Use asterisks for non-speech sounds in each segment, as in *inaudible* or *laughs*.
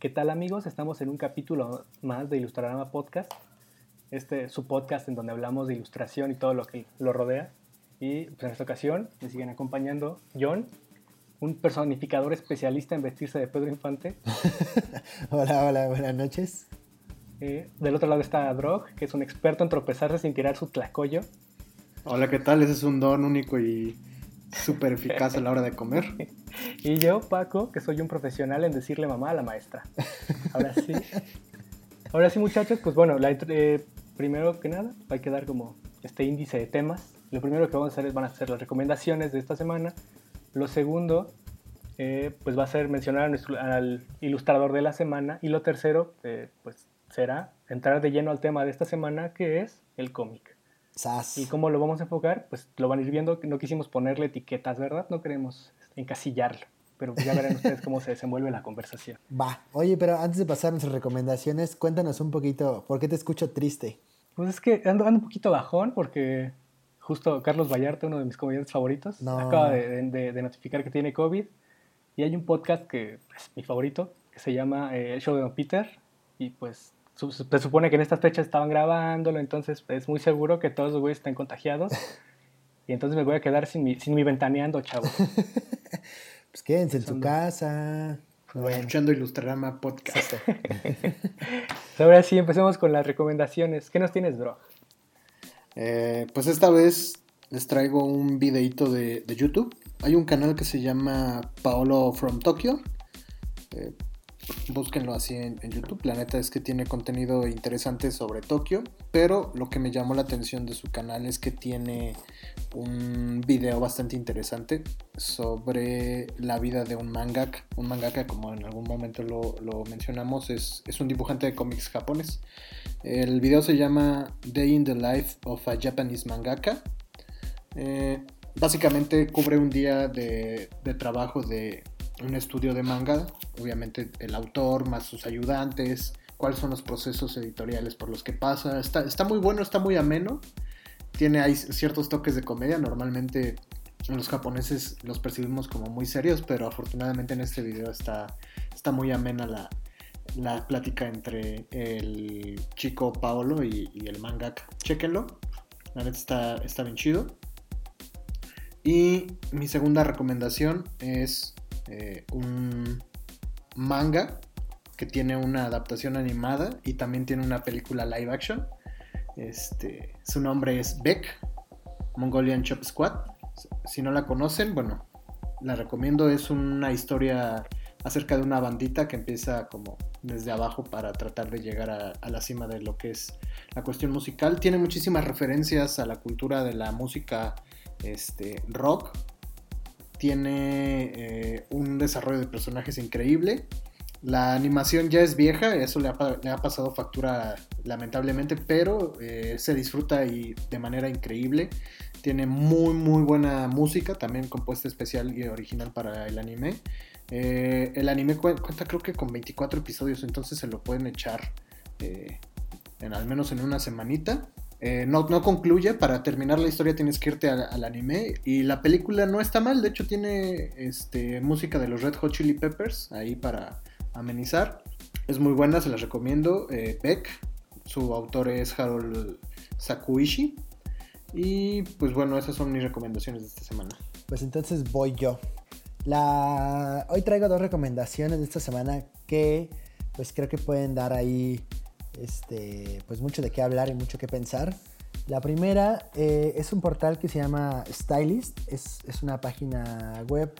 ¿Qué tal amigos? Estamos en un capítulo más de Ilustrarama Podcast. Este su podcast en donde hablamos de ilustración y todo lo que lo rodea. Y pues, en esta ocasión me siguen acompañando John, un personificador especialista en vestirse de Pedro Infante. *laughs* hola, hola, buenas noches. Eh, del otro lado está Drog, que es un experto en tropezarse sin tirar su tlacoyo. Hola, ¿qué tal? Ese es un don único y súper eficaz a la hora de comer. *laughs* y yo, Paco, que soy un profesional en decirle mamá a la maestra. Ahora sí. Ahora sí, muchachos, pues bueno, eh, primero que nada, hay que dar como este índice de temas. Lo primero que vamos a hacer es van a ser las recomendaciones de esta semana. Lo segundo, eh, pues va a ser mencionar al ilustrador de la semana. Y lo tercero, eh, pues será entrar de lleno al tema de esta semana, que es el cómic. ¿Y cómo lo vamos a enfocar? Pues lo van a ir viendo. No quisimos ponerle etiquetas, ¿verdad? No queremos encasillarlo. Pero ya verán ustedes cómo se desenvuelve la conversación. Va. Oye, pero antes de pasar a nuestras recomendaciones, cuéntanos un poquito, ¿por qué te escucho triste? Pues es que ando, un poquito bajón porque justo Carlos Vallarta, uno de mis comediantes favoritos, acaba de, notificar que tiene COVID. Y hay un podcast que es mi favorito, que se llama eh, El Show de Don Peter. Y pues se supone que en estas fechas estaban grabándolo, entonces es muy seguro que todos los güeyes están contagiados. *laughs* y entonces me voy a quedar sin mi, sin mi ventaneando, chavo. *laughs* pues quédense en su casa. Bueno. Escuchando Ilustrarama Podcast. Ahora sí, empecemos con las recomendaciones. ¿Qué nos tienes, bro? Eh, pues esta vez les traigo un videito de, de, YouTube. Hay un canal que se llama Paolo from Tokyo. Eh, búsquenlo así en, YouTube. La neta es que tiene contenido interesante sobre Tokio, pero lo que me llamó la atención de su canal es que tiene un video bastante interesante sobre la vida de un mangaka. Un mangaka, como en algún momento lo, mencionamos, es, un dibujante de cómics japonés. El video se llama Day in the Life of a Japanese Mangaka. Eh, básicamente cubre un día de trabajo de un estudio de manga, obviamente el autor más sus ayudantes, cuáles son los procesos editoriales por los que pasa. Está, está muy bueno, está muy ameno. Tiene ahí ciertos toques de comedia. Normalmente los japoneses los percibimos como muy serios, pero afortunadamente en este video está, está muy amena la, la plática entre el chico Paolo y, el mangaka. Chequenlo. La neta está, está bien chido. Y mi segunda recomendación es eh, un manga que tiene una adaptación animada y también tiene una película live action. Este, su nombre es Beck, Mongolian Chop Squad. Si no la conocen, bueno, la recomiendo. Es una historia acerca de una bandita que empieza como desde abajo para tratar de llegar a, la cima de lo que es la cuestión musical. Tiene muchísimas referencias a la cultura de la música este, rock, tiene eh, un desarrollo de personajes increíble. La animación ya es vieja, eso le ha, pasado factura lamentablemente, pero eh, se disfruta y de manera increíble. Tiene muy muy buena música, también compuesta especial y original para el anime. Eh, el anime cuenta creo que con 24 episodios, entonces se lo pueden echar en, al menos en una semanita. Eh, no, concluye, para terminar la historia tienes que irte al, anime y la película no está mal, de hecho tiene este, música de los Red Hot Chili Peppers ahí para amenizar. Es muy buena, se las recomiendo. Eh, Beck, su autor es Harold Sakuishi. Y pues bueno, esas son mis recomendaciones de esta semana. Pues entonces voy yo. La... Hoy traigo dos recomendaciones de esta semana que pues creo que pueden dar ahí este, pues mucho de qué hablar y mucho que pensar. La primera eh, es un portal que se llama Stylist, es, una página web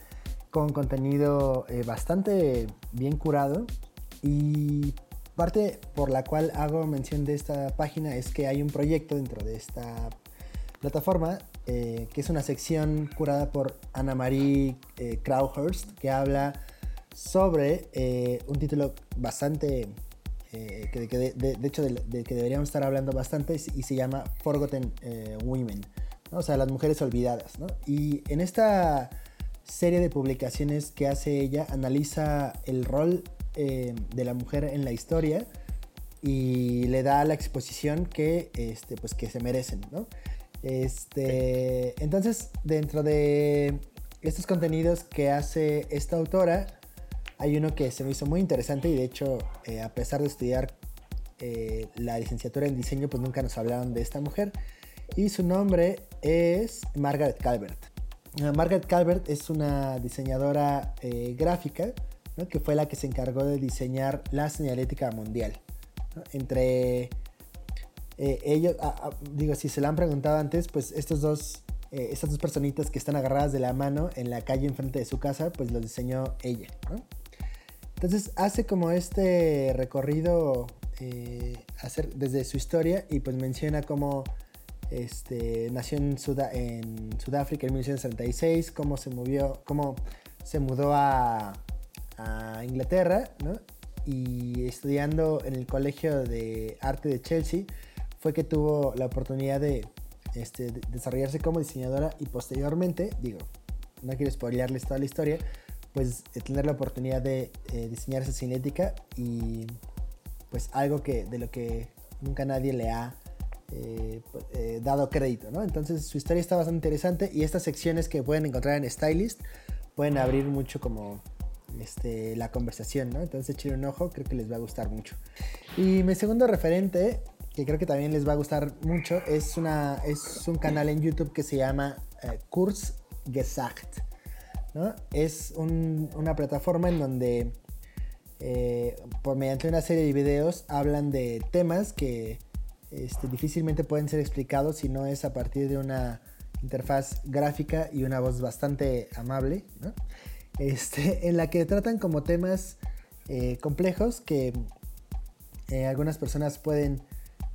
con contenido eh, bastante bien curado y parte por la cual hago mención de esta página es que hay un proyecto dentro de esta plataforma eh, que es una sección curada por Ana Marie Crowhurst que habla sobre un título bastante eh, que, de, hecho de, que deberíamos estar hablando bastante y se llama Forgotten eh, Women, o sea, las mujeres olvidadas. Y en esta serie de publicaciones que hace ella, analiza el rol eh, de la mujer en la historia y le da la exposición que, este, pues, que se merecen. Este, entonces, dentro de estos contenidos que hace esta autora, hay uno que se me hizo muy interesante y de hecho, eh, a pesar de estudiar eh, la licenciatura en diseño, pues nunca nos hablaron de esta mujer. Y su nombre es Margaret Calvert. Ah, Margaret Calvert es una diseñadora eh, gráfica que fue la que se encargó de diseñar la señalética mundial. Entre ellos, ah, ah, digo, si se la han preguntado antes, pues estos dos estas dos personitas que están agarradas de la mano en la calle enfrente de su casa, pues los diseñó ella. Entonces hace como este recorrido eh, hacer desde su historia y pues menciona cómo este, nació en, Sudáfrica en 1936, cómo se movió, cómo se mudó a, Inglaterra, Y estudiando en el Colegio de Arte de Chelsea fue que tuvo la oportunidad de, este, desarrollarse como diseñadora y posteriormente, digo, no quiero spoilearles toda la historia, pues tener la oportunidad de eh, diseñar esa cinética y pues algo que de lo que nunca nadie le ha eh, pues, eh, dado crédito, ¿no? Entonces su historia está bastante interesante y estas secciones que pueden encontrar en Stylist pueden abrir mucho como este, la conversación, ¿no? Entonces echen un ojo, creo que les va a gustar mucho. Y mi segundo referente, que creo que también les va a gustar mucho, es, una, es un canal en YouTube que se llama Kurzgesagt. Es una plataforma en donde eh, por mediante una serie de videos hablan de temas que este, difícilmente pueden ser explicados si no es a partir de una interfaz gráfica y una voz bastante amable, este, en la que tratan como temas eh, complejos que eh, algunas personas pueden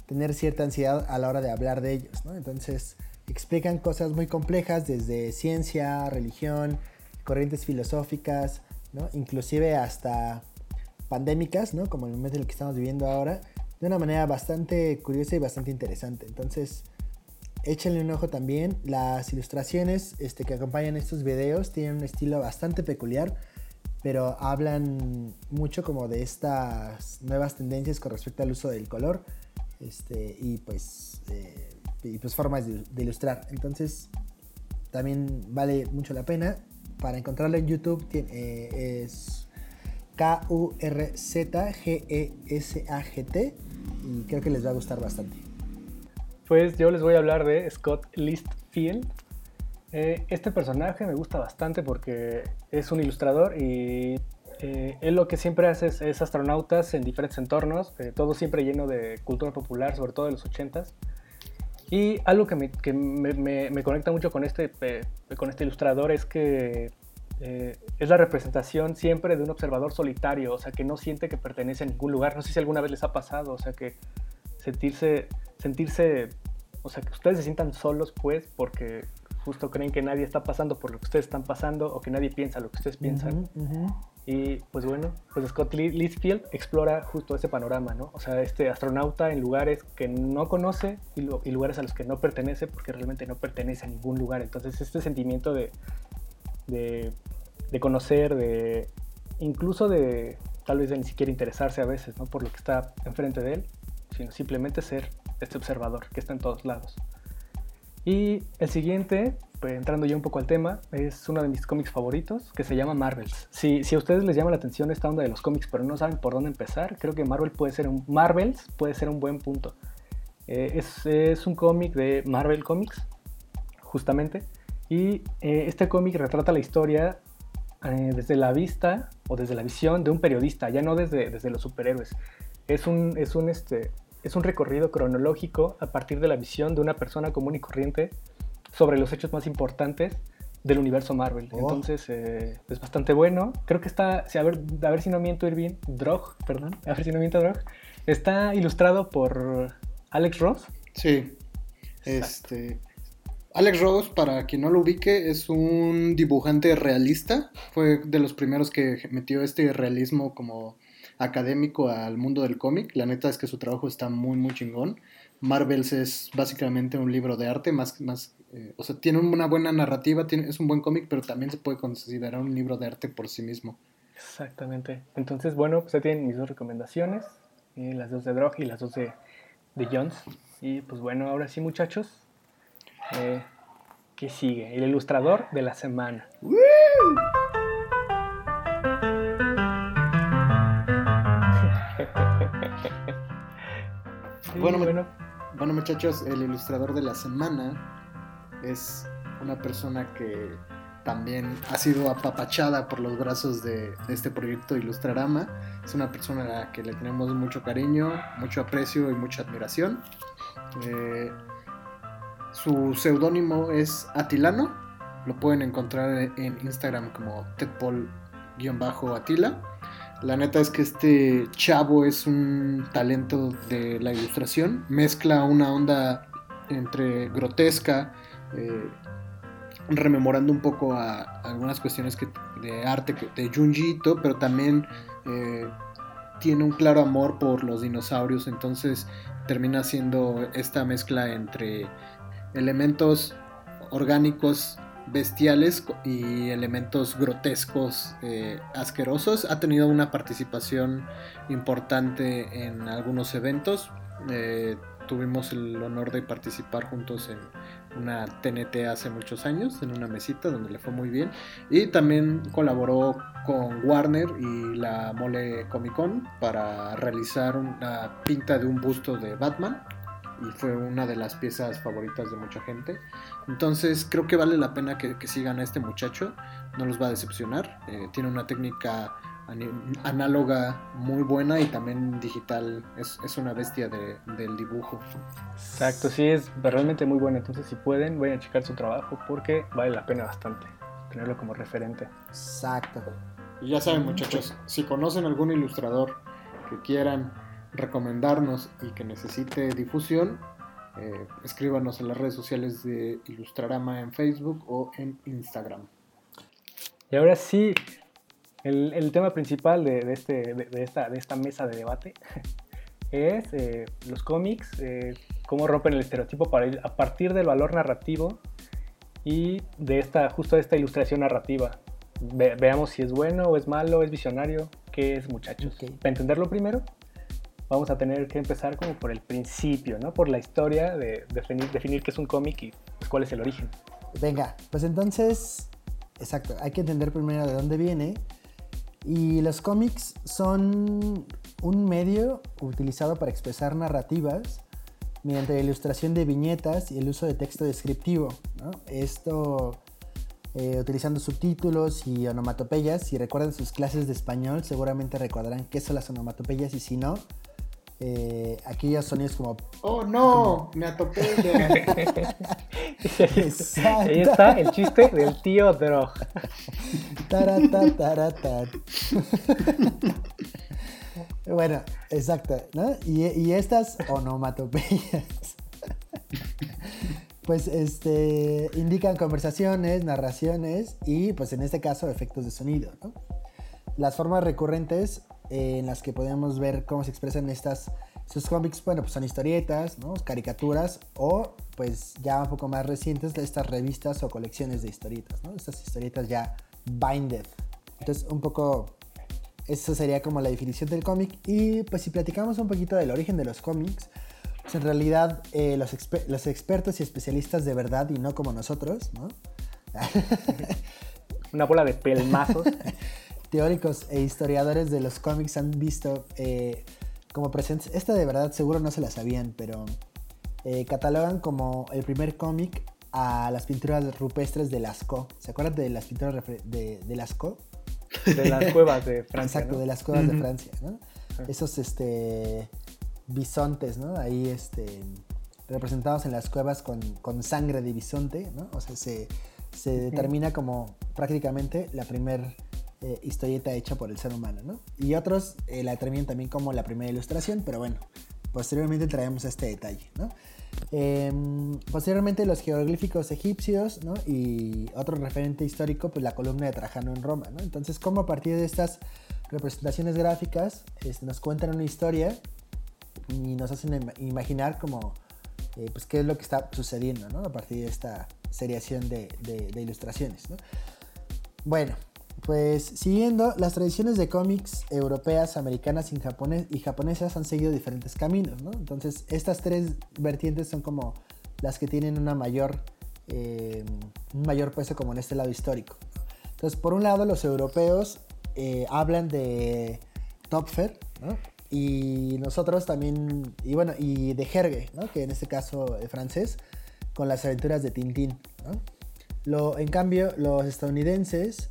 tener cierta ansiedad a la hora de hablar de ellos. Entonces explican cosas muy complejas desde ciencia, religión, corrientes filosóficas, ¿no? inclusive hasta pandémicas, ¿no? como el momento en el que estamos viviendo ahora, de una manera bastante curiosa y bastante interesante. Entonces, échenle un ojo también. Las ilustraciones este, que acompañan estos videos tienen un estilo bastante peculiar, pero hablan mucho como de estas nuevas tendencias con respecto al uso del color este, y, pues, eh, y pues formas de, de ilustrar. Entonces, también vale mucho la pena para encontrarlo en YouTube eh, es K-U-R-Z-G-E-S-A-G-T y creo que les va a gustar bastante. Pues yo les voy a hablar de Scott Listfield. Eh, este personaje me gusta bastante porque es un ilustrador y eh, él lo que siempre hace es, astronautas en diferentes entornos, todo siempre lleno de cultura popular, sobre todo de los 80s. Y algo que me, conecta mucho con este, con este ilustrador es que eh, es la representación siempre de un observador solitario, o sea, que no siente que pertenece a ningún lugar. No sé si alguna vez les ha pasado, o sea, que sentirse, sentirse, o sea, que ustedes se sientan solos, pues, porque justo creen que nadie está pasando por lo que ustedes están pasando o que nadie piensa lo que ustedes piensan. Y pues bueno, pues Scott Litchfield explora justo ese panorama, ¿no? O sea, este astronauta en lugares que no conoce y, lugares a los que no pertenece porque realmente no pertenece a ningún lugar. Entonces este sentimiento de, de, conocer, de incluso de tal vez ni siquiera interesarse a veces, ¿no? Por lo que está enfrente de él, sino simplemente ser este observador que está en todos lados. Y el siguiente, entrando ya un poco al tema, es uno de mis cómics favoritos que se llama Marvels. Si, si a ustedes les llama la atención esta onda de los cómics, pero no saben por dónde empezar, creo que Marvel puede ser un, Marvels puede ser un buen punto. Eh, es, un cómic de Marvel Comics, justamente, y eh, este cómic retrata la historia eh, desde la vista o desde la visión de un periodista, ya no desde, desde los superhéroes. Es un, es un este, es un recorrido cronológico a partir de la visión de una persona común y corriente sobre los hechos más importantes del universo Marvel. Oh. Entonces eh, es bastante bueno. Creo que está, a, ver, a ver si no miento Irving, Drog, perdón, a ver si no miento Drog, está ilustrado por Alex Ross. Sí. Este, Alex Ross, para quien no lo ubique, es un dibujante realista. Fue de los primeros que metió este realismo como académico al mundo del cómic. La neta es que su trabajo está muy, muy chingón. Marvels es básicamente un libro de arte, más, más eh, o sea, tiene una buena narrativa, tiene, es un buen cómic, pero también se puede considerar un libro de arte por sí mismo. Exactamente. Entonces, bueno, pues ya tienen mis dos recomendaciones, eh, las dos de Drog y las dos de, de, Jones. Y pues bueno, ahora sí muchachos, eh, ¿qué sigue? El ilustrador de la semana. ¡Woo! *laughs* bueno, bueno. bueno muchachos, el ilustrador de la semana es una persona que también ha sido apapachada por los brazos de, este proyecto Ilustrarama. Es una persona a la que le tenemos mucho cariño, mucho aprecio y mucha admiración. Eh, su seudónimo es Atilano. Lo pueden encontrar en Instagram como tedpol-atila. La neta es que este chavo es un talento de la ilustración. Mezcla una onda entre grotesca, eh, rememorando un poco a, algunas cuestiones de arte de Junji pero también eh, tiene un claro amor por los dinosaurios, entonces termina siendo esta mezcla entre elementos orgánicos bestiales y elementos grotescos eh, asquerosos. Ha tenido una participación importante en algunos eventos. Tuvimos el honor de participar juntos en una TNT hace muchos años, en una mesita donde le fue muy bien. Y también colaboró con Warner y la Mole Comic Con para realizar una pinta de un busto de Batman. Y fue una de las piezas favoritas de mucha gente. Entonces creo que vale la pena que, sigan a este muchacho. No los va a decepcionar. Eh, tiene una técnica análoga muy buena y también digital. Es, una bestia del dibujo. Exacto, sí, es realmente muy bueno. Entonces, si pueden, vayan a checar su trabajo porque vale la pena bastante tenerlo como referente. Exacto. Y ya saben, muchachos, si conocen algún ilustrador que quieran recomendarnos y que necesite difusión, eh, escríbanos en las redes sociales de Ilustrarama en Facebook o en Instagram. Y ahora sí, el, tema principal de, este, de, esta, de esta mesa de debate *laughs* es eh, los cómics, eh, cómo rompen el estereotipo para ir a partir del valor narrativo y de esta, justo de esta ilustración narrativa. veamos si es bueno o es malo, es visionario, qué es muchachos. Para entenderlo primero, vamos a tener que empezar como por el principio, ¿no? Por la historia de definir, definir qué es un cómic y pues, cuál es el origen. Venga, pues entonces, exacto, hay que entender primero de dónde viene y los cómics son un medio utilizado para expresar narrativas mediante la ilustración de viñetas y el uso de texto descriptivo. Esto eh, utilizando subtítulos y onomatopeyas. Si recuerdan sus clases de español, seguramente recordarán qué son las onomatopeyas y si no, eh, aquellos sonidos como... ¡Oh, no! Me atopé. *laughs* Ahí está el chiste del tío Drog. *laughs* bueno, exacto, ¿no? Y, estas onomatopeyas, pues, este, indican conversaciones, narraciones y, pues, en este caso, efectos de sonido, ¿no? Las formas recurrentes en las que podemos ver cómo se expresan estas sus cómics, bueno, pues son historietas, ¿no? caricaturas o pues ya un poco más recientes de estas revistas o colecciones de historietas, ¿no? Estas historietas ya binded. Entonces, un poco eso sería como la definición del cómic y pues si platicamos un poquito del origen de los cómics, pues en realidad eh, los, los expertos y especialistas de verdad y no como nosotros, ¿no? Una bola de pelmazos. *laughs* teóricos e historiadores de los cómics han visto eh, como presentes, esta de verdad seguro no se la sabían, pero eh, catalogan como el primer cómic a las pinturas rupestres de Lascaux. ¿Se acuerdan de las pinturas de, de Lascaux? De las *laughs* cuevas de Francia. Exacto, de las cuevas de Francia, ¿no? Esos este, bisontes, ¿no? Ahí este, representados en las cuevas con, con sangre de bisonte, ¿no? O sea, se, se determina como prácticamente la primera eh, historieta hecha por el ser humano, ¿no? Y otros eh, la determinan también como la primera ilustración, pero bueno, posteriormente traemos este detalle, ¿no? Em, posteriormente los jeroglíficos egipcios, ¿no? Y otro referente histórico, pues la columna de Trajano en Roma, ¿no? Entonces, como a partir de estas representaciones gráficas este, nos cuentan una historia y nos hacen imaginar como, eh, pues, qué es lo que está sucediendo, ¿no? A partir de esta seriación de, de ilustraciones, ¿no? Bueno, pues siguiendo, las tradiciones de cómics europeas, americanas y, japonesas han seguido diferentes caminos, ¿no? Entonces, estas tres vertientes son como las que tienen una mayor, eh, un mayor peso como en este lado histórico. Entonces, por un lado, los europeos eh, hablan de Topfer, ¿no? y nosotros también, y bueno, y de Herge, ¿no? que en este caso es francés, con las aventuras de Tintín. en cambio, los estadounidenses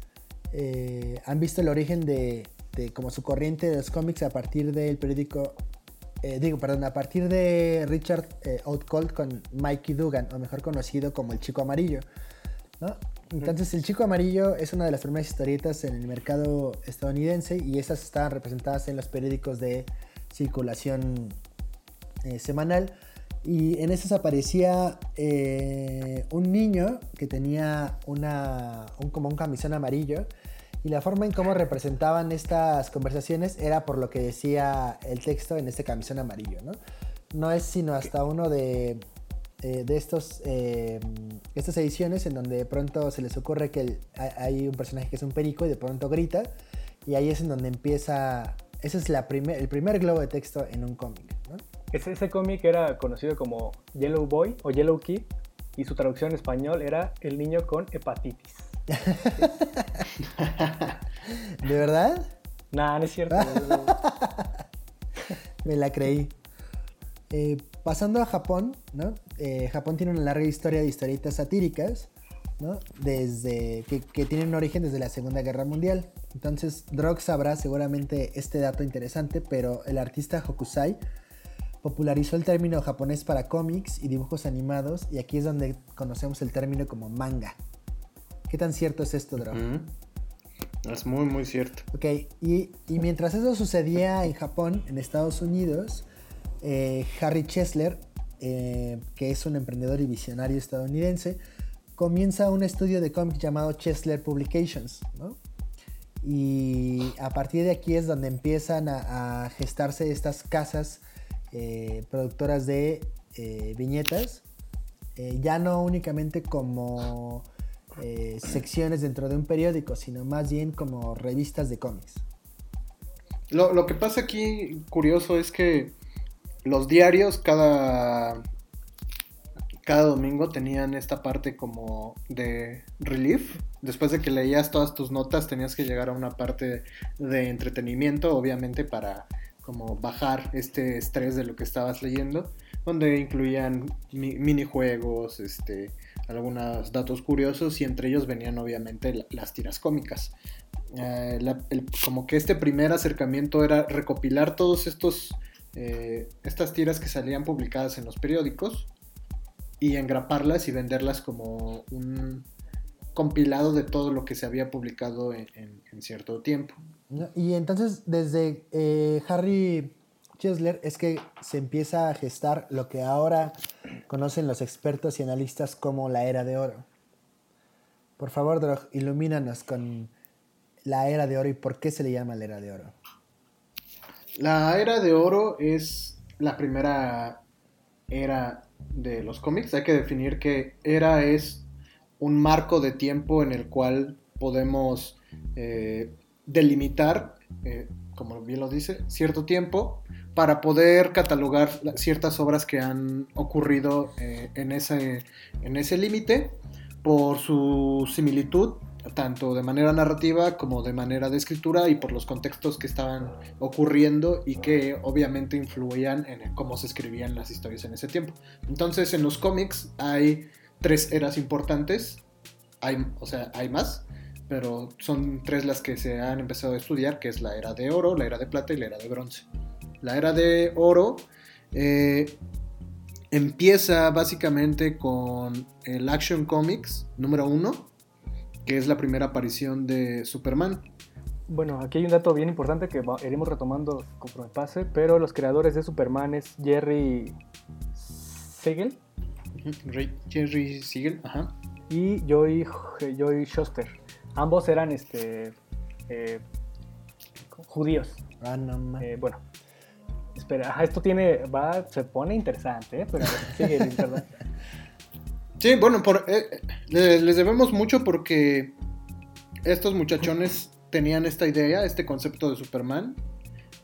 eh, han visto el origen de, de, como su corriente de los cómics a partir del periódico, eh, digo, perdón, a partir de Richard eh, Outcolt con Mikey Dugan, o mejor conocido como el Chico Amarillo. ¿no? Entonces, el Chico Amarillo es una de las primeras historietas en el mercado estadounidense y esas están representadas en los periódicos de circulación eh, semanal. Y en esas aparecía eh, un niño que tenía una, un, como un camisón amarillo. Y la forma en cómo representaban estas conversaciones era por lo que decía el texto en este camisón amarillo, ¿no? No es sino hasta uno de, eh, de estos, eh, estas ediciones en donde de pronto se les ocurre que el- hay un personaje que es un perico y de pronto grita. Y ahí es en donde empieza... Ese es la primer, el primer globo de texto en un cómic, ¿no? Ese, ese cómic era conocido como Yellow Boy o Yellow Kid y su traducción en español era El niño con hepatitis. *laughs* ¿De verdad? Nah, no es cierto. *laughs* Me la creí. Eh, pasando a Japón, ¿no? Eh, Japón tiene una larga historia de historietas satíricas, ¿no? Desde, que, que tienen un origen desde la Segunda Guerra Mundial. Entonces, Drog sabrá seguramente este dato interesante, pero el artista Hokusai popularizó el término japonés para cómics y dibujos animados, y aquí es donde conocemos el término como manga. ¿Qué tan cierto es esto? Ujú. Es muy, muy cierto. Ok, y, y mientras eso sucedía en Japón, en Estados Unidos, eh, Harry Chesler, eh, que es un emprendedor y visionario estadounidense, comienza un estudio de cómics llamado Chesler Publications, ¿no? Y a partir de aquí es donde empiezan a, a gestarse estas casas eh, productoras de eh, viñetas, eh, ya no únicamente como eh, secciones dentro de un periódico, sino más bien como revistas de cómics. Lo, lo que pasa aquí, curioso, es que los diarios cada, cada domingo tenían esta parte como de relief. Después de que leías todas tus notas, tenías que llegar a una parte de entretenimiento, obviamente para como bajar este estrés de lo que estabas leyendo, donde incluían mi- minijuegos, este, algunos datos curiosos y entre ellos venían obviamente la- las tiras cómicas. Eh, como que este primer acercamiento era recopilar todos estos eh, estas tiras que salían publicadas en los periódicos y engraparlas y venderlas como un compilado de todo lo que se había publicado en, cierto tiempo. Y entonces desde eh, Harry Chesler es que se empieza a gestar lo que ahora conocen los expertos y analistas como la era de oro. Por favor, Drog, ilumínanos con la era de oro y por qué se le llama la era de oro. La era de oro es la primera era de los cómics. Hay que definir que era es un marco de tiempo en el cual podemos eh, delimitar, eh, como bien lo dice, cierto tiempo para poder catalogar ciertas obras que han ocurrido eh, en ese, en ese límite por su similitud, tanto de manera narrativa como de manera de escritura y por los contextos que estaban ocurriendo y que obviamente influían en cómo se escribían las historias en ese tiempo. Entonces en los cómics hay tres eras importantes, hay, o sea, hay más, pero son tres las que se han empezado a estudiar, que es la era de oro, la era de plata y la era de bronce. La era de oro eh, empieza básicamente con el Action Comics número uno, que es la primera aparición de Superman. Bueno, aquí hay un dato bien importante que iremos retomando conforme pase, pero los creadores de Superman es Jerry Siegel Jerry Siegel, ajá. y Joy, Joy Shuster. Ambos eran este, eh, judíos. Ah, no Eh, bueno, espera, esto tiene, va, se pone interesante, ¿eh? pero sigue, perdón. *laughs* Sí, bueno, por, le- les debemos mucho porque estos muchachones tenían esta idea, este concepto de Superman,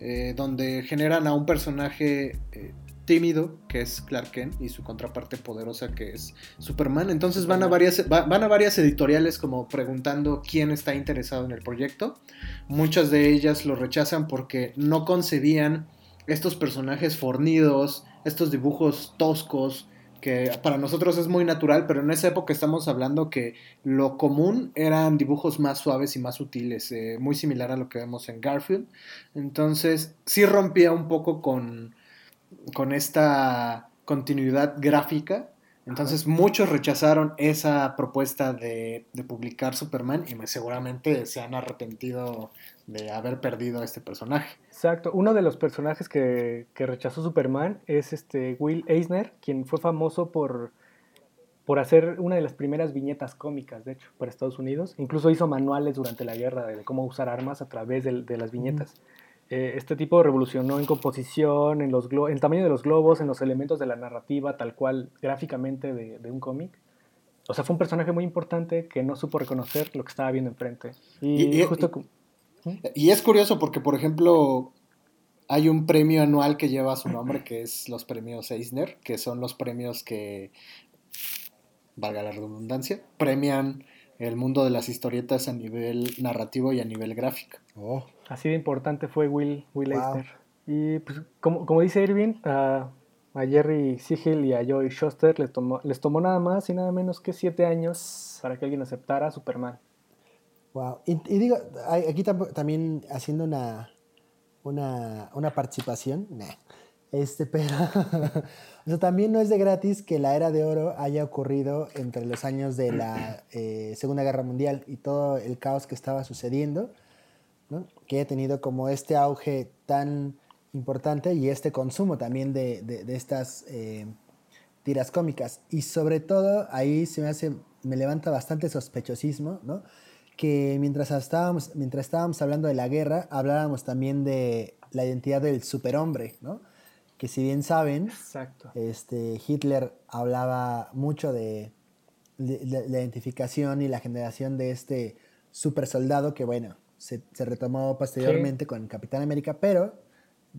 eh, donde generan a un personaje eh, tímido, que es Clark Kent, y su contraparte poderosa, que es Superman. Entonces van a varias, va- van a varias editoriales como preguntando quién está interesado en el proyecto. Muchas de ellas lo rechazan porque no concebían estos personajes fornidos, estos dibujos toscos, que para nosotros es muy natural, pero en esa época estamos hablando que lo común eran dibujos más suaves y más sutiles, eh, muy similar a lo que vemos en Garfield. Entonces sí rompía un poco con, con esta continuidad gráfica. Entonces muchos rechazaron esa propuesta de, de publicar Superman y seguramente se han arrepentido de haber perdido a este personaje. Exacto. Uno de los personajes que, rechazó Superman es este Will Eisner, quien fue famoso por, por hacer una de las primeras viñetas cómicas, de hecho, para Estados Unidos. Incluso hizo manuales durante la guerra de cómo usar armas a través de, las viñetas. Eh, este tipo revolucionó en composición, en, los en el tamaño de los globos, en los elementos de la narrativa, tal cual gráficamente de, un cómic. O sea, fue un personaje muy importante que no supo reconocer lo que estaba viendo enfrente. Y, justo... Y es curioso porque, por ejemplo, hay un premio anual que lleva su nombre, que es los premios Eisner, que son los premios que, valga la redundancia, premian el mundo de las historietas a nivel narrativo y a nivel gráfico. Oh. Así de importante fue Will, Will Eisner. Y pues, como, como dice Irving, a, a Jerry Siegel y a Joey Schuster les tomó, les tomó nada más y nada menos que siete años para que alguien aceptara a Superman. Wow. Y, digo, aquí también haciendo una, una, participación, este, pero *laughs* también no es de gratis que la era de oro haya ocurrido entre los años de la eh, Segunda Guerra Mundial y todo el caos que estaba sucediendo, que haya tenido como este auge tan importante y este consumo también de, estas eh, tiras cómicas. Y sobre todo ahí se me hace, me levanta bastante sospechosismo, ¿no? que mientras estábamos, mientras estábamos hablando de la guerra, habláramos también de la identidad del superhombre, ¿no? Que si bien saben, Este, Hitler hablaba mucho de, la identificación y la generación de este supersoldado que, bueno, se, retomó posteriormente con Capitán América, pero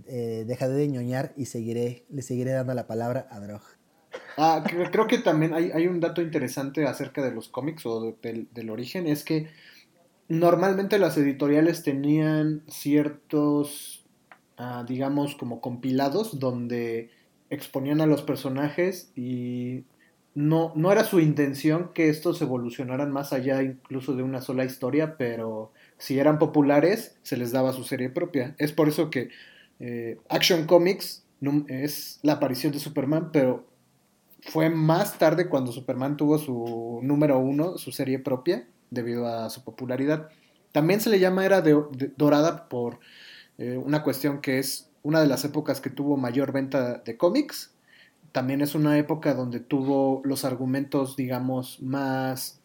eh, deja de ñoñar y seguiré, le seguiré dando la palabra a Drog. Ah, creo que también hay, un dato interesante acerca de los cómics o del origen, es que normalmente las editoriales tenían ciertos, ah, digamos, como compilados donde exponían a los personajes y no, no era su intención que estos evolucionaran más allá incluso de una sola historia, pero si eran populares se les daba su serie propia. Es por eso que eh, Action Comics es la aparición de Superman, pero fue más tarde cuando Superman tuvo su número uno, su serie propia, debido a su popularidad. También se le llama era dorada por eh, una cuestión que es una de las épocas que tuvo mayor venta de cómics. También es una época donde tuvo los argumentos, digamos, más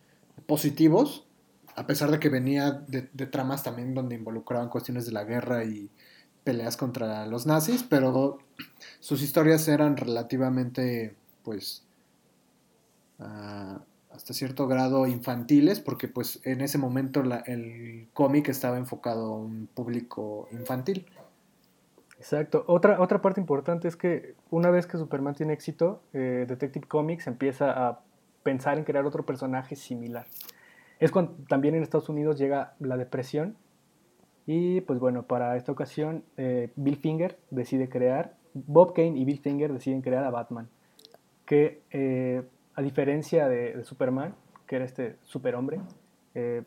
positivos, a pesar de que venía de, tramas también donde involucraban cuestiones de la guerra y peleas contra los nazis, pero sus historias eran relativamente pues hasta cierto grado infantiles, porque pues en ese momento el cómic estaba enfocado a un público infantil. Exacto. Otra, otra parte importante es que una vez que Superman tiene éxito, eh, Detective Comics empieza a pensar en crear otro personaje similar. Es cuando también en Estados Unidos llega la depresión y pues bueno, para esta ocasión eh, Bill Finger decide crear, Bob Kane y Bill Finger deciden crear a Batman que eh, a diferencia de, Superman, que era este superhombre, eh,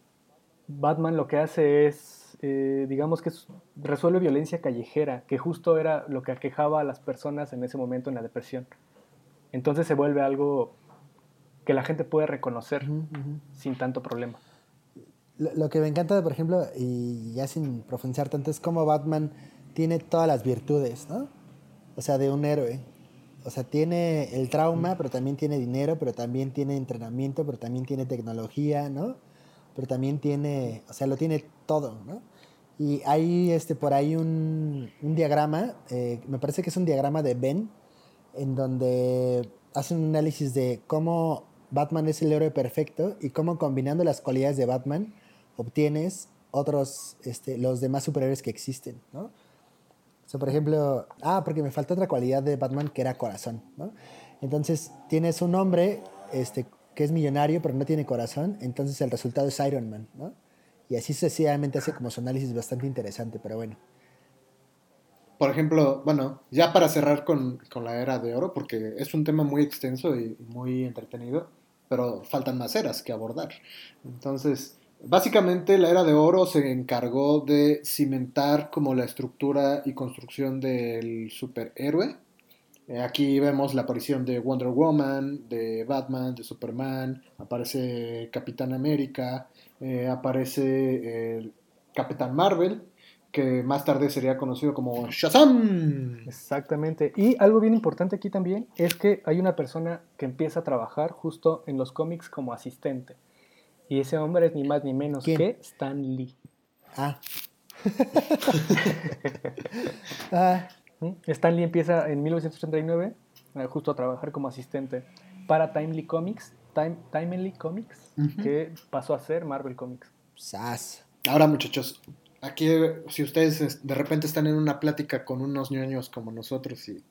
Batman lo que hace es, eh, digamos que resuelve violencia callejera, que justo era lo que aquejaba a las personas en ese momento en la depresión. Entonces se vuelve algo que la gente puede reconocer sin tanto problema. Lo, lo, que me encanta, por ejemplo, y ya sin profundizar tanto, es cómo Batman tiene todas las virtudes, ¿no? O sea, de un héroe. O sea, tiene el trauma, pero también tiene dinero, pero también tiene entrenamiento, pero también tiene tecnología, ¿no? Pero también tiene, o sea, lo tiene todo, ¿no? Y hay este, por ahí un, diagrama, eh, me parece que es un diagrama de Ben, en donde hacen un análisis de cómo Batman es el héroe perfecto y cómo combinando las cualidades de Batman obtienes otros, este, los demás superhéroes que existen, ¿no? O por ejemplo, ah, porque me falta otra cualidad de Batman que era corazón, ¿no? Entonces, tienes un hombre este, que es millonario pero no tiene corazón, entonces el resultado es Iron Man, ¿no? Y así sucesivamente hace como su análisis bastante interesante, pero bueno. por ejemplo, bueno, ya para cerrar con, con, la era de oro, porque es un tema muy extenso y muy entretenido, pero faltan más eras que abordar. Entonces, básicamente la era de oro se encargó de cimentar como la estructura y construcción del superhéroe. Eh, aquí vemos la aparición de Wonder Woman, de Batman, de Superman, aparece Capitán América, eh, aparece el Capitán Marvel, que más tarde sería conocido como Shazam. Exactamente. Y algo bien importante aquí también es que hay una persona que empieza a trabajar justo en los cómics como asistente. Y ese hombre es ni más ni menos que Stan Lee. Ah. *laughs* ah. Stan Lee empieza en 1939 eh, justo a trabajar como asistente para Timely Comics, Time, Timely Comics, que pasó a ser Marvel Comics. Sas. Ahora muchachos, aquí si ustedes de repente están en una plática con unos ñoños como nosotros y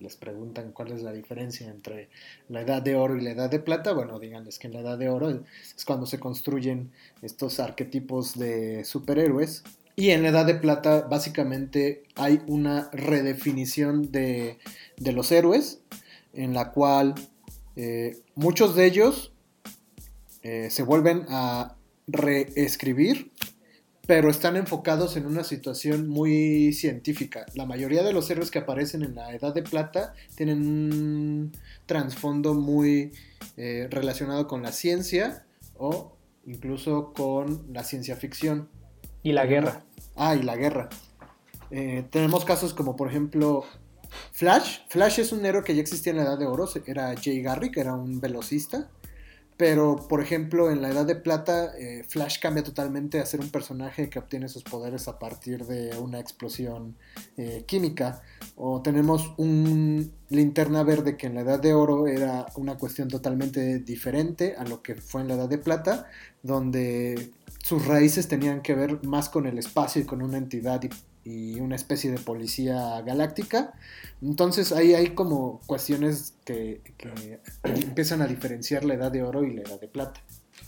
les preguntan cuál es la diferencia entre la edad de oro y la edad de plata, bueno, díganles que en la edad de oro es cuando se construyen estos arquetipos de superhéroes. Y en la edad de plata básicamente hay una redefinición de, los héroes en la cual eh, muchos de ellos eh, se vuelven a reescribir pero están enfocados en una situación muy científica. La mayoría de los héroes que aparecen en la Edad de Plata tienen un trasfondo muy eh, relacionado con la ciencia o incluso con la ciencia ficción. Y la guerra. Ah, y la guerra. Eh, tenemos casos como por ejemplo Flash. Flash es un héroe que ya existía en la Edad de Oro, era Jay Garrick, era un velocista. Pero, por ejemplo, en la Edad de Plata, eh, Flash cambia totalmente a ser un personaje que obtiene sus poderes a partir de una explosión eh, química. O tenemos un linterna verde que en la Edad de Oro era una cuestión totalmente diferente a lo que fue en la Edad de Plata, donde sus raíces tenían que ver más con el espacio y con una entidad una especie de policía galáctica. Entonces ahí hay como cuestiones que, *clears throat* empiezan a diferenciar la edad de oro y la edad de plata.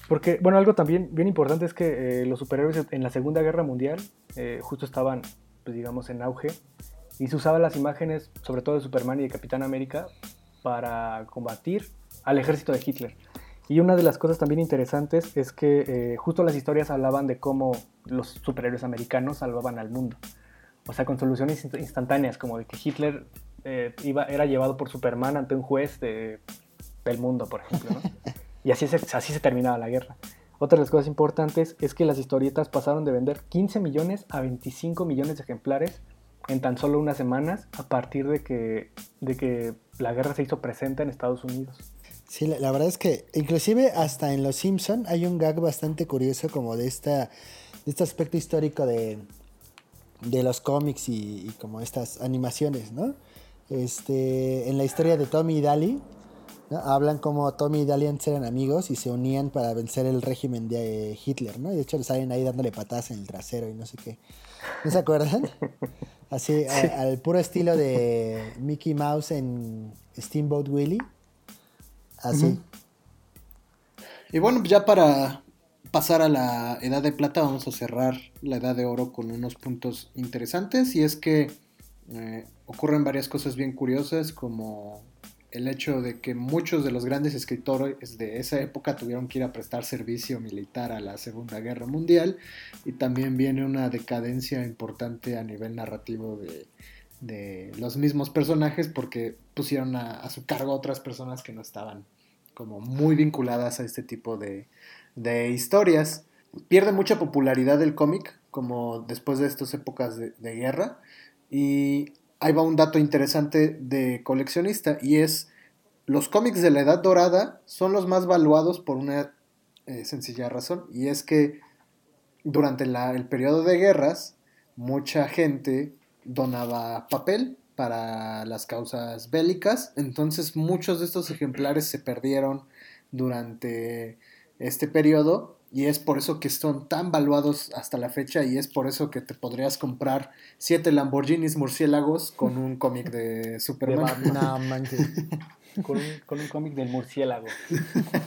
Porque, bueno, algo también bien importante es que eh, los superhéroes en la Segunda Guerra Mundial eh, justo estaban, pues digamos, en auge y se usaban las imágenes, sobre todo de Superman y de Capitán América, para combatir al ejército de Hitler. Y una de las cosas también interesantes es que eh, justo las historias hablaban de cómo los superhéroes americanos salvaban al mundo o sea, con soluciones instantáneas, como de que Hitler eh, iba, era llevado por Superman ante un juez de, del mundo, por ejemplo, ¿no? *laughs* Y así se, así se terminaba la guerra. Otra de las cosas importantes es que las historietas pasaron de vender 15 millones a 25 millones de ejemplares en tan solo unas semanas a partir de que, de que la guerra se hizo presente en Estados Unidos. Sí, la, verdad es que inclusive hasta en Los Simpson hay un gag bastante curioso como de, esta, de este aspecto histórico de, de los cómics y, como estas animaciones, ¿no? Este, en la historia de Tommy y Daly, hablan como Tommy y Daly antes eran amigos y se unían para vencer el régimen de Hitler, ¿no? Y de hecho le salen ahí dándole patadas en el trasero y no sé qué. ¿No se acuerdan? *laughs* Así, al puro estilo de Mickey Mouse en Steamboat Willie. Así. Y bueno, ya para, pasar a la edad de plata, vamos a cerrar la edad de oro con unos puntos interesantes. Y es que eh, ocurren varias cosas bien curiosas como el hecho de que muchos de los grandes escritores de esa época tuvieron que ir a prestar servicio militar a la Segunda Guerra Mundial. Y también viene una decadencia importante a nivel narrativo de, los mismos personajes porque pusieron a, su cargo otras personas que no estaban como muy vinculadas a este tipo de, de historias. Pierde mucha popularidad el cómic, como después de estas épocas de, guerra. Y ahí va un dato interesante de coleccionista, y es los cómics de la Edad Dorada son los más valuados por una eh, sencilla razón, y es que durante el periodo de guerras, mucha gente donaba papel para las causas bélicas, entonces muchos de estos ejemplares se perdieron durante este periodo y es por eso que son tan valuados hasta la fecha y es por eso que te podrías comprar siete Lamborghinis murciélagos con un cómic de Superman. no, *laughs* con un, con un cómic del murciélago.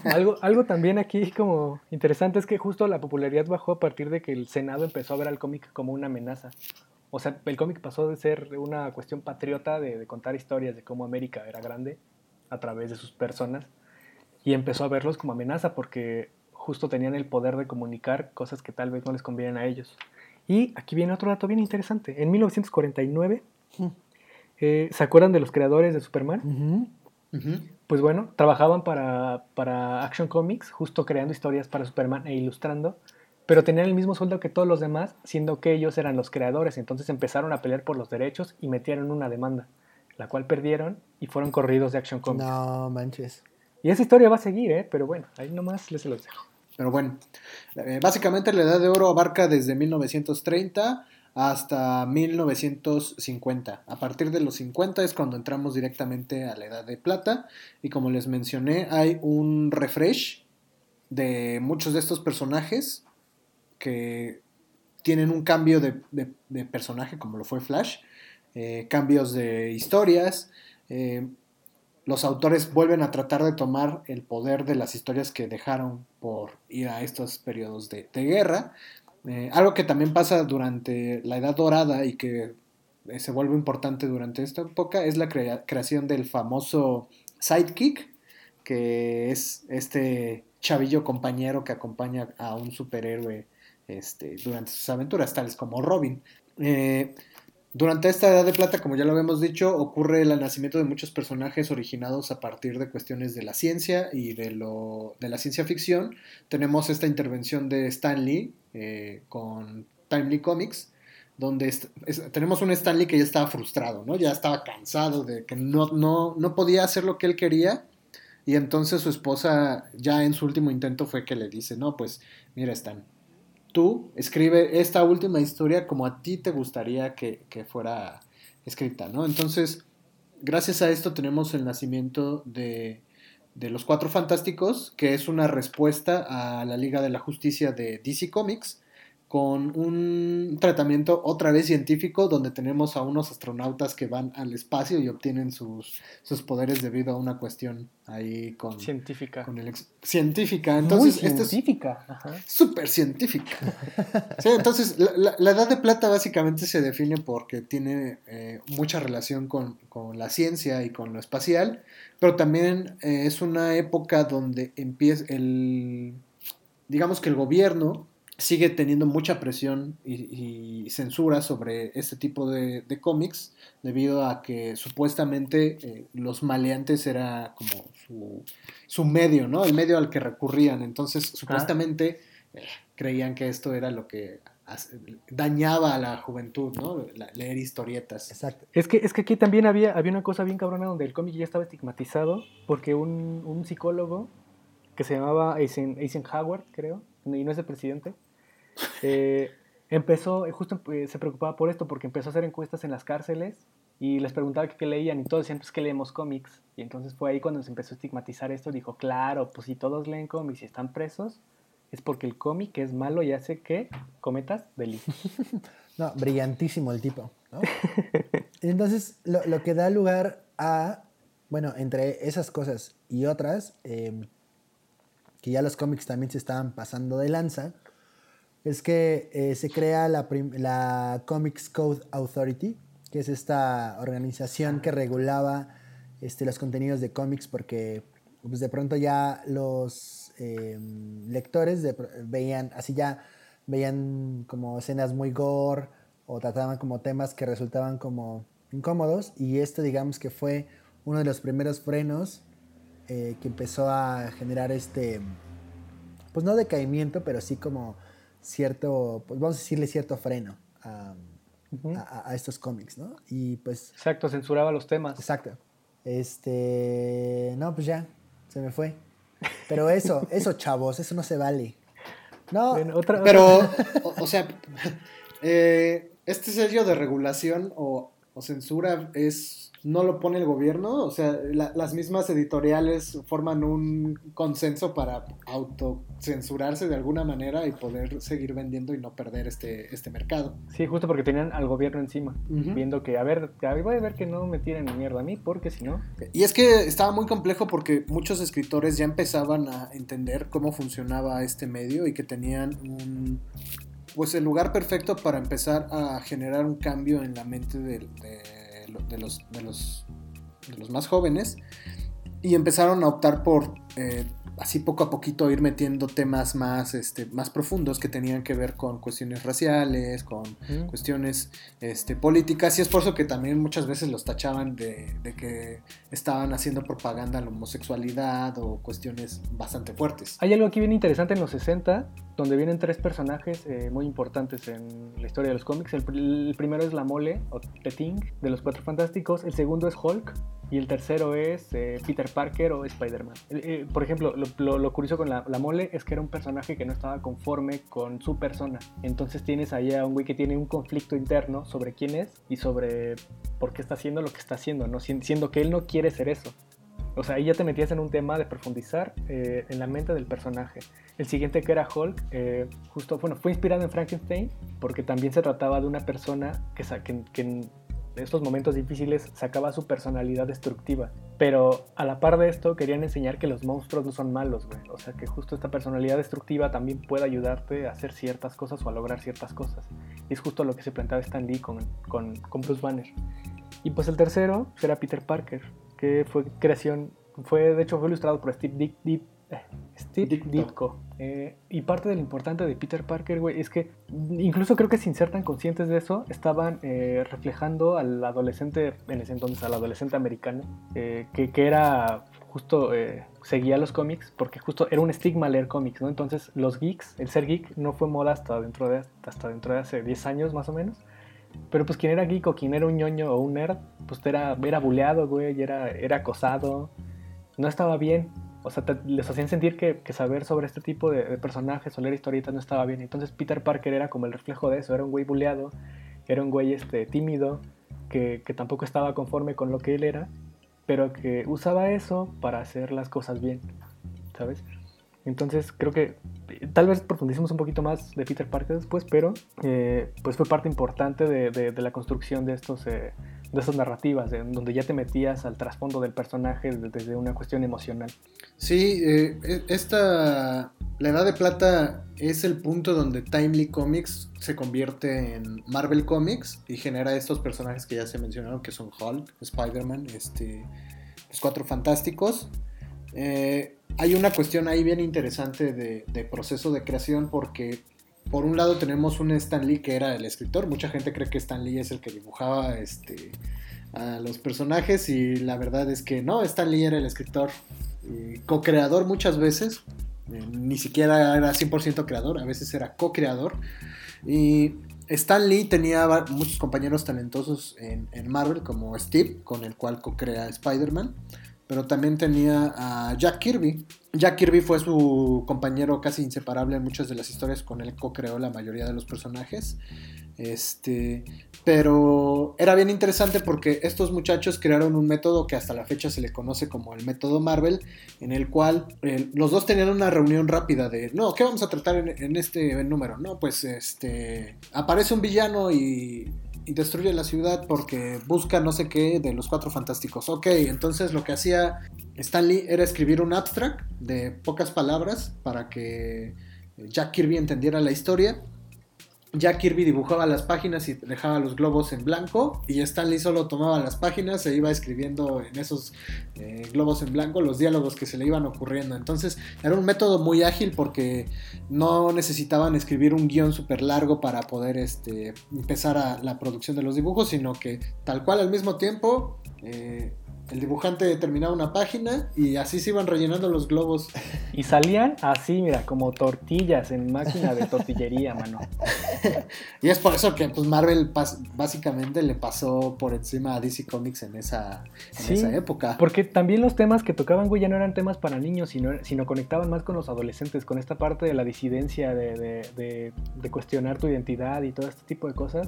Algo, algo también aquí como interesante es que justo la popularidad bajó a partir de que el Senado empezó a ver al cómic como una amenaza. o sea, el cómic pasó de ser una cuestión patriota de, de contar historias de cómo América era grande a través de sus personas y empezó a verlos como amenaza porque justo tenían el poder de comunicar cosas que tal vez no les convienen a ellos. Y aquí viene otro dato bien interesante. En 1949, eh, ¿se acuerdan de los creadores de Superman? Pues bueno, trabajaban para, para Action Comics, justo creando historias para Superman e ilustrando, pero tenían el mismo sueldo que todos los demás, siendo que ellos eran los creadores. Entonces empezaron a pelear por los derechos y metieron una demanda, la cual perdieron y fueron corridos de Action Comics. No manches. Y esa historia va a seguir, ¿eh? Pero bueno, ahí nomás les se los dejo. Pero bueno, eh, básicamente la edad de oro abarca desde 1930 hasta 1950. A partir de los 50 es cuando entramos directamente a la edad de plata. Y como les mencioné, hay un refresh de muchos de estos personajes que tienen un cambio de, personaje, como lo fue Flash, eh, cambios de historias. eh, los autores vuelven a tratar de tomar el poder de las historias que dejaron por ir a estos periodos de, guerra. Eh, algo que también pasa durante la Edad Dorada y que eh, se vuelve importante durante esta época es la crea- creación del famoso sidekick, que es este chavillo compañero que acompaña a un superhéroe este, durante sus aventuras, tales como Robin. Eh, durante esta edad de plata, como ya lo habíamos dicho, ocurre el nacimiento de muchos personajes originados a partir de cuestiones de la ciencia y de, lo, de la ciencia ficción. Tenemos esta intervención de Stan Lee eh, con Timely Comics, donde tenemos un Stan Lee que ya estaba frustrado, ¿no? Ya estaba cansado de que no, no, no podía hacer lo que él quería. Y entonces su esposa, ya en su último intento, fue que le dice, no, pues mira Stan, tú escribe esta última historia como a ti te gustaría que, que fuera escrita, ¿no? Entonces, gracias a esto tenemos el nacimiento de, de Los Cuatro Fantásticos, que es una respuesta a la Liga de la Justicia de DC Comics, con un tratamiento otra vez científico, donde tenemos a unos astronautas que van al espacio y obtienen sus, sus poderes debido a una cuestión ahí con, Científica. con el ex- científica. Entonces, Muy este es científica. Ajá. súper científica. *laughs* Sí, entonces, la, la- la edad de plata básicamente se define porque tiene eh, mucha relación con, con la ciencia y con lo espacial, pero también eh, es una época donde empieza el, digamos que el gobierno sigue teniendo mucha presión y, y censura sobre este tipo de, de cómics debido a que supuestamente eh, los maleantes era como su, su medio, ¿no? El medio al que recurrían. Entonces, supuestamente eh, creían que esto era lo que dañaba a la juventud, ¿no? La- leer historietas. Exacto. Es que, es que aquí también había, había una cosa bien cabrona donde el cómic ya estaba estigmatizado porque un, un psicólogo que se llamaba Eisen- Eisenhower, creo, y no es el presidente, eh, empezó, eh, justo eh, se preocupaba por esto porque empezó a hacer encuestas en las cárceles y les preguntaba qué leían y todos decían pues que leemos cómics y entonces fue ahí cuando se empezó a estigmatizar esto dijo claro pues si todos leen cómics y están presos es porque el cómic es malo y hace que cometas delitos *laughs* No, brillantísimo el tipo. ¿no? *laughs* Entonces, lo, lo que da lugar a, bueno, entre esas cosas y otras, eh, que ya los cómics también se estaban pasando de lanza, es que eh, se crea la, la Comics Code Authority, que es esta organización que regulaba este, los contenidos de cómics porque pues, de pronto ya los eh, lectores veían, así ya veían como escenas muy gore o trataban como temas que resultaban como incómodos y esto digamos que fue uno de los primeros frenos eh, que empezó a generar este, pues no decaimiento, pero sí como cierto, pues vamos a decirle cierto freno a, Ujú. a- a estos cómics, ¿no? Y pues, exacto censuraba los temas exacto. Este, no, pues ya, se me fue. Pero eso, *laughs* eso, chavos, eso no se vale. No, Bueno, otra, Pero, o, o sea, *laughs* eh, este sello de regulación o, o censura es no lo pone el gobierno, o sea, la- las mismas editoriales forman un consenso para autocensurarse de alguna manera y poder seguir vendiendo y no perder este, este mercado. Sí, justo porque tenían al gobierno encima, viendo que, a ver, voy a ver que no me tiren mierda a mí, porque si no, Y es que estaba muy complejo porque muchos escritores ya empezaban a entender cómo funcionaba este medio y que tenían un, pues el lugar perfecto para empezar a generar un cambio en la mente de, de, de los, de, los, de los más jóvenes y empezaron a optar por eh, así poco a poquito ir metiendo temas más, este, más profundos que tenían que ver con cuestiones raciales, con Mm. cuestiones este, políticas, y es por eso que también muchas veces los tachaban de, de que estaban haciendo propaganda a la homosexualidad o cuestiones bastante fuertes. Hay algo aquí bien interesante en los 60, donde vienen tres personajes eh, muy importantes en la historia de los cómics. El, pr- el primero es la mole, o The Thing, de los Cuatro Fantásticos. El segundo es Hulk. Y el tercero es eh, Peter Parker o Spider-Man. Eh, por ejemplo, lo, lo- lo curioso con la, la mole es que era un personaje que no estaba conforme con su persona. Entonces tienes ahí a un güey que tiene un conflicto interno sobre quién es y sobre por qué está haciendo lo que está haciendo, ¿no? Sien- siendo que él no quiere ser eso. O sea, ahí ya te metías en un tema de profundizar eh, en la mente del personaje. El siguiente que era Hulk, eh, justo, bueno, fue inspirado en Frankenstein porque también se trataba de una persona que, que, que en estos momentos difíciles sacaba su personalidad destructiva. Pero a la par de esto querían enseñar que los monstruos no son malos, güey. O sea, que justo esta personalidad destructiva también puede ayudarte a hacer ciertas cosas o a lograr ciertas cosas. Y es justo lo que se planteaba Stan Lee con, con, con Bruce Banner. Y pues el tercero será Peter Parker, que fue creación, fue de hecho fue ilustrado por Steve, Dick, Dick- eh, Steve Ditko. Ditko. Eh, y parte de lo importante de Peter Parker, güey, es que incluso creo que sin ser tan conscientes de eso, estaban eh, reflejando al adolescente, en ese entonces al adolescente americano, eh, que, que era justo, eh, seguía los cómics, porque justo era un estigma leer cómics, ¿no? Entonces los geeks, el ser geek no fue moda hasta dentro de, hasta dentro de hace 10 años más o menos. Pero pues quien era geek o quien era un ñoño o un nerd, pues era, era buleado, güey, era, era acosado. No estaba bien. O sea, les hacían sentir que, que saber sobre este tipo de, de personajes o leer historietas no estaba bien. Entonces Peter Parker era como el reflejo de eso. Era un güey buleado, era un güey este, tímido, que, que tampoco estaba conforme con lo que él era, pero que usaba eso para hacer las cosas bien, ¿sabes? Entonces creo que eh, tal vez profundicemos un poquito más de Peter Parker después, pero eh, pues fue parte importante de, la construcción de estos eh, de estas narrativas, de- donde ya te metías al trasfondo del personaje de- desde una cuestión emocional. Sí, eh, e- esta. La Edad de Plata es el punto donde Timely Comics se convierte en Marvel Comics y genera estos personajes que ya se mencionaron, que son Hulk, Spider-Man, este, los Cuatro Fantásticos. Hay una cuestión ahí bien interesante de, proceso de creación porque por un lado tenemos un Stan Lee que era el escritor, mucha gente cree que Stan Lee es el que dibujaba este, a los personajes y la verdad es que no, Stan Lee era el escritor y co-creador muchas veces, eh, ni siquiera era 100% creador, a veces era co-creador. Y Stan Lee tenía muchos compañeros talentosos en, en Marvel, como Steve, con el cual co-crea Spider-Man, pero también tenía a Jack Kirby. Jack Kirby fue su compañero casi inseparable en muchas de las historias, con él co-creó la mayoría de los personajes. Este, pero era bien interesante porque estos muchachos crearon un método que hasta la fecha se le conoce como el método Marvel, en el cual eh, los dos tenían una reunión rápida de, no, ¿qué vamos a tratar en, en este número? No, pues este, aparece un villano y, y destruye la ciudad porque busca no sé qué de los cuatro fantásticos. Ok, entonces lo que hacía Stan Lee era escribir un abstract de pocas palabras para que Jack Kirby entendiera la historia. Jack Kirby dibujaba las páginas y dejaba los globos en blanco y Stan Lee solo tomaba las páginas e iba escribiendo en esos eh, globos en blanco los diálogos que se le iban ocurriendo. Entonces era un método muy ágil porque no necesitaban escribir un guion súper largo para poder este, empezar a la producción de los dibujos, sino que tal cual al mismo tiempo eh, el dibujante terminaba una página y así se iban rellenando los globos. Y salían así, mira, como tortillas en máquina de tortillería, mano. *laughs* Y es por eso que pues, Marvel básicamente le pasó por encima a DC Comics en esa, en Sí, esa época. Porque también los temas que tocaban, güey, ya no eran temas para niños, sino, sino conectaban más con los adolescentes, con esta parte de la disidencia, de, de- de- de cuestionar tu identidad y todo este tipo de cosas,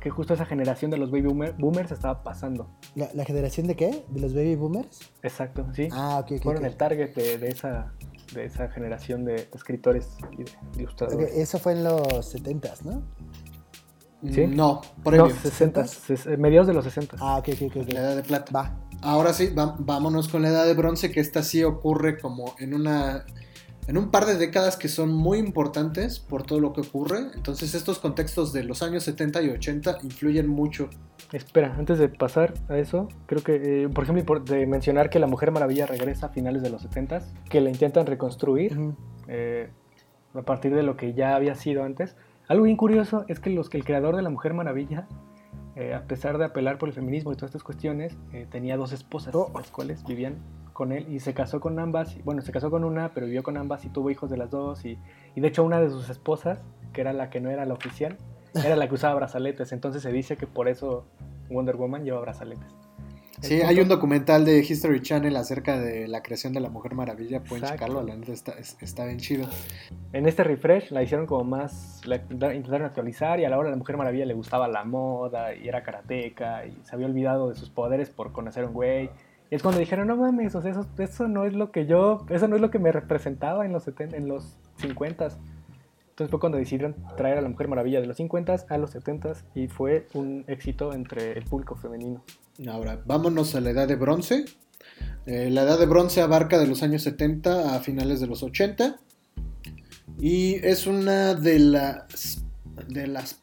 que justo esa generación de los baby boomer- boomers estaba pasando. ¿La, la generación de qué? ¿De los baby boomers? Exacto, sí. Ah, ok, ok. Fueron el target de, de esa, de esa generación de escritores y de ilustradores. Eso fue en los 70s, ¿no? ¿Sí? No, No, previo. 60, ses- mediados de los 60. Ah, ok, ok, ok. ok. La edad de plata. Va. Ahora sí, va- vámonos con la edad de bronce, que esta sí ocurre como en una en un par de décadas que son muy importantes por todo lo que ocurre. Entonces estos contextos de los años 70 y 80 influyen mucho. Espera, antes de pasar a eso, creo que, eh, por ejemplo, de mencionar que la Mujer Maravilla regresa a finales de los 70, que la intentan reconstruir eh, a partir de lo que ya había sido antes. Algo bien curioso es que, los, que el creador de la Mujer Maravilla, eh, a pesar de apelar por el feminismo y todas estas cuestiones, tenía dos esposas, oh. las cuales vivían con él y se casó con ambas. Bueno, se casó con una, pero vivió con ambas y tuvo hijos de las dos. Y, y de hecho, una de sus esposas, que era la que no era la oficial, era la que usaba brazaletes. Entonces se dice que por eso Wonder Woman lleva brazaletes. Sí, hay un documental de History Channel acerca de la creación de la Mujer Maravilla. Pueden checarlo, la neta está, está, bien chido. En este refresh la hicieron como más. La intentaron actualizar y a la hora la Mujer Maravilla le gustaba la moda y era karateca y se había olvidado de sus poderes por conocer a un güey es cuando dijeron, no mames, o eso, no es lo que yo, eso no es lo que me representaba en los, 70, en los 50 Entonces fue cuando decidieron traer a la Mujer Maravilla de los 50 a los 70 y fue un éxito entre el público femenino. Ahora, vámonos a la edad de bronce. Eh, la edad de bronce abarca de los años 70 a finales de los 80 y es una de las, de las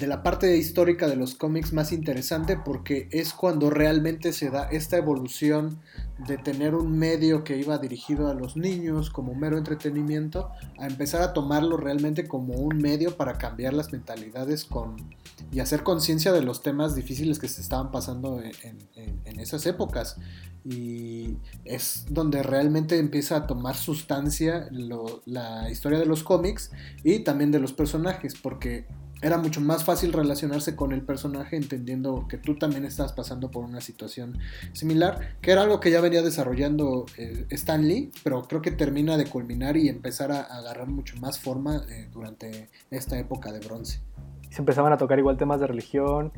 de la parte histórica de los cómics más interesante porque es cuando realmente se da esta evolución de tener un medio que iba dirigido a los niños como mero entretenimiento a empezar a tomarlo realmente como un medio para cambiar las mentalidades con, y hacer conciencia de los temas difíciles que se estaban pasando en, esas épocas. Y es donde realmente empieza a tomar sustancia la historia de los cómics y también de los personajes porque era mucho más fácil relacionarse con el personaje entendiendo que tú también estás pasando por una situación similar, que era algo que ya venía desarrollando eh, Stan Lee, pero creo que termina de culminar y empezar a, agarrar mucho más forma eh, durante esta época de bronce. Se empezaban a tocar igual temas de religión,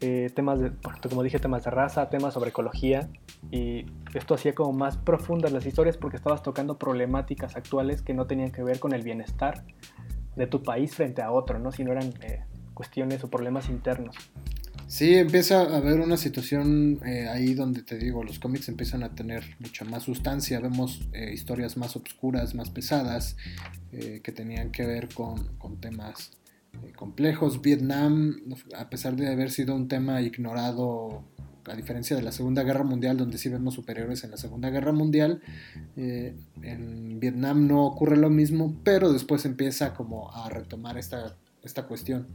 eh, temas de, como dije, temas de raza, temas sobre ecología, y esto hacía como más profundas las historias porque estabas tocando problemáticas actuales que no tenían que ver con el bienestar de tu país frente a otro, ¿no? Si no eran eh, cuestiones o problemas internos. Sí, empieza a haber una situación eh, ahí donde te digo, los cómics empiezan a tener mucha más sustancia, vemos eh, historias más oscuras, más pesadas, que tenían que ver con, con temas complejos. Vietnam, a pesar de haber sido un tema ignorado a diferencia de la Segunda Guerra Mundial, donde sí vemos superiores en la Segunda Guerra Mundial, eh, en Vietnam no ocurre lo mismo, pero después empieza como a retomar esta, esta cuestión.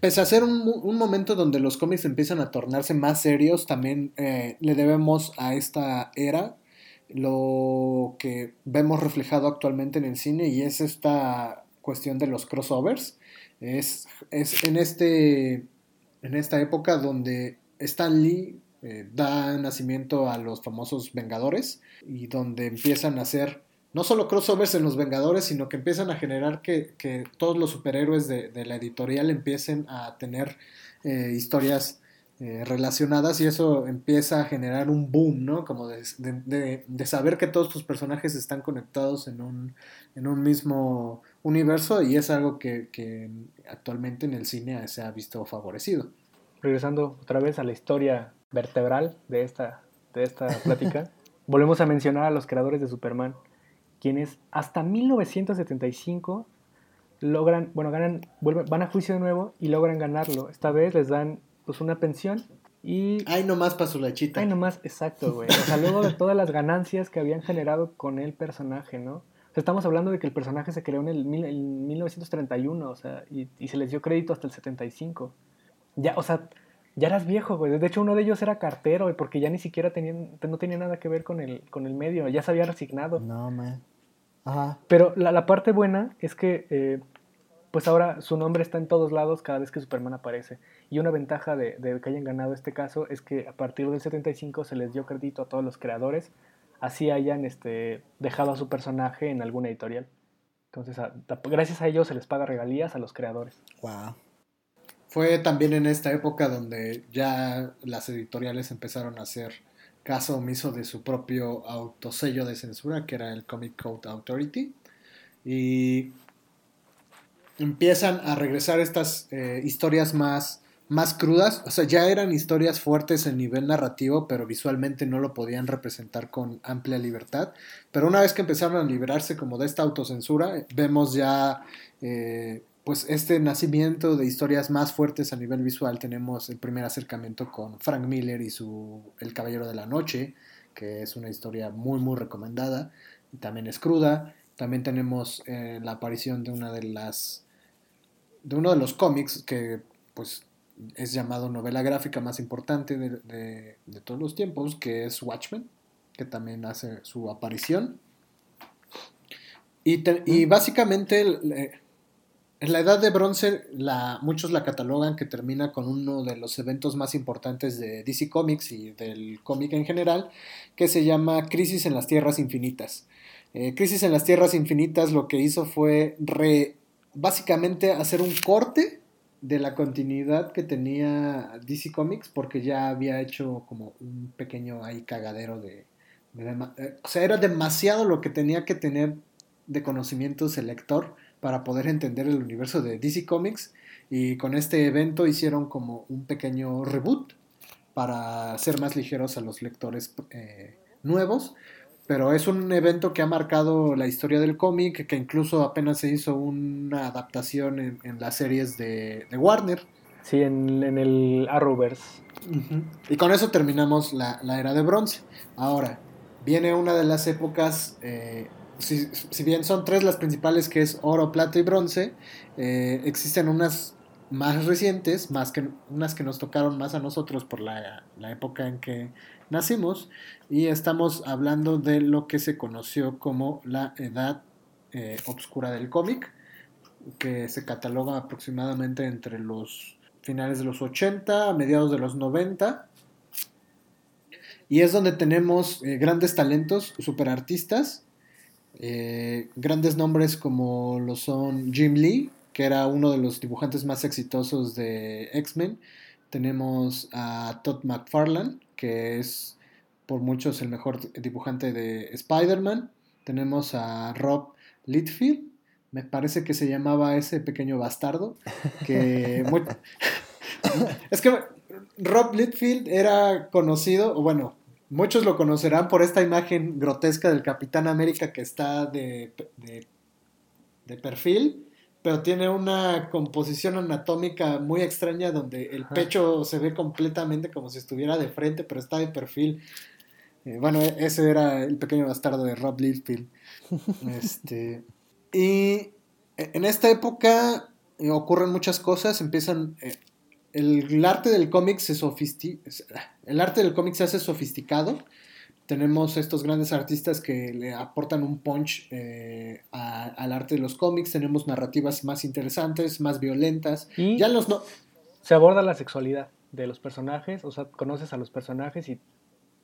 Pese a ser un, momento donde los cómics empiezan a tornarse más serios, también eh, le debemos a esta era lo que vemos reflejado actualmente en el cine y es esta cuestión de los crossovers. Es, es en, este, en esta época donde Stan Lee eh, da nacimiento a los famosos Vengadores y donde empiezan a hacer no solo crossovers en los Vengadores, sino que empiezan a generar que, todos los superhéroes de, la editorial empiecen a tener eh, historias eh, relacionadas y eso empieza a generar un boom, ¿no? Como de, saber que todos tus personajes están conectados en un, en un mismo universo y es algo que, que actualmente en el cine se ha visto favorecido regresando otra vez a la historia vertebral de esta, de esta *laughs* plática, volvemos a mencionar a los creadores de Superman, quienes hasta 1975 logran, bueno, ganan, vuelven, van a juicio de nuevo y logran ganarlo. Esta vez les dan pues una pensión y... Ay, nomás para su lechita. Ay, nomás, exacto, güey. O sea, luego de todas las ganancias que habían generado con el personaje, ¿no? O sea, estamos hablando de que el personaje se creó en el, 1931, o sea, y, y se les dio crédito hasta el 75 ya, o sea, ya eras viejo, güey. De hecho, uno de ellos era cartero, güey, porque ya ni siquiera tenían, no tenía nada que ver con el, con el medio, ya se había resignado. No, man. Ajá. Pero la, parte buena es que, eh, pues ahora su nombre está en todos lados cada vez que Superman aparece. Y una ventaja de, que hayan ganado este caso es que a partir del 75 se les dio crédito a todos los creadores, así hayan este, dejado a su personaje en alguna editorial. Entonces, gracias a ellos se les paga regalías a los creadores. Wow. Fue también en esta época donde ya las editoriales empezaron a hacer caso omiso de su propio autosello de censura, que era el Comic Code Authority. Y empiezan a regresar estas eh, historias más más crudas, o sea, ya eran historias fuertes en nivel narrativo, pero visualmente no lo podían representar con amplia libertad. Pero una vez que empezaron a liberarse como de esta autocensura, vemos ya eh, pues este nacimiento de historias más fuertes a nivel visual. Tenemos el primer acercamiento con Frank Miller y su El Caballero de la Noche, que es una historia muy muy recomendada, y también es cruda. También tenemos eh, la aparición de una de las de uno de los cómics que pues es llamado novela gráfica más importante de, todos los tiempos, que es Watchmen, que también hace su aparición. Y, básicamente en la edad de bronce la, muchos la catalogan que termina con uno de los eventos más importantes de DC Comics y del cómic en general, que se llama Crisis en las Tierras Infinitas. Eh, Crisis en las Tierras Infinitas lo que hizo fue re, básicamente hacer un corte de la continuidad que tenía DC Comics porque ya había hecho como un pequeño ahí cagadero de, eh, o sea, era demasiado lo que tenía que tener de conocimientos el lector para poder entender el universo de DC Comics y con este evento hicieron como un pequeño reboot para ser más ligeros a los lectores eh, nuevos pero es un evento que ha marcado la historia del cómic, que incluso apenas se hizo una adaptación en, las series de, Warner. Sí, en, el Arrowverse. Y con eso terminamos la, era de bronce. Ahora, viene una de las épocas, eh, si, bien son tres las principales, que es oro, plata y bronce, eh, existen unas más recientes, más que unas que nos tocaron más a nosotros por la, la época en que nacimos y estamos hablando de lo que se conoció como la edad eh, obscura del cómic, que se cataloga aproximadamente entre los finales de los 80 a mediados de los 90. Y es donde tenemos eh, grandes talentos, superartistas, eh, grandes nombres como lo son Jim Lee, que era uno de los dibujantes más exitosos de X-Men. Tenemos a Todd McFarlane, que es por muchos el mejor dibujante de Spider-Man. Tenemos a Rob Littfield, me parece que se llamaba ese pequeño bastardo, que *laughs* *laughs* es que Rob Littfield era conocido, o bueno, muchos lo conocerán por esta imagen grotesca del Capitán América que está de, de perfil pero tiene una composición anatómica muy extraña donde el pecho se ve completamente como si estuviera de frente, pero está de perfil. Eh, bueno, e-, ese era el pequeño bastardo de Rob Liefeld. *laughs* este, y e-, en esta época eh, ocurren muchas cosas, empiezan... Eh, el, arte del cómic se el arte del cómic se hace sofisticado. Tenemos estos grandes artistas que le aportan un punch eh, al arte de los cómics, tenemos narrativas más interesantes, más violentas. Y ya los no... Se aborda la sexualidad de los personajes, o sea, conoces a los personajes y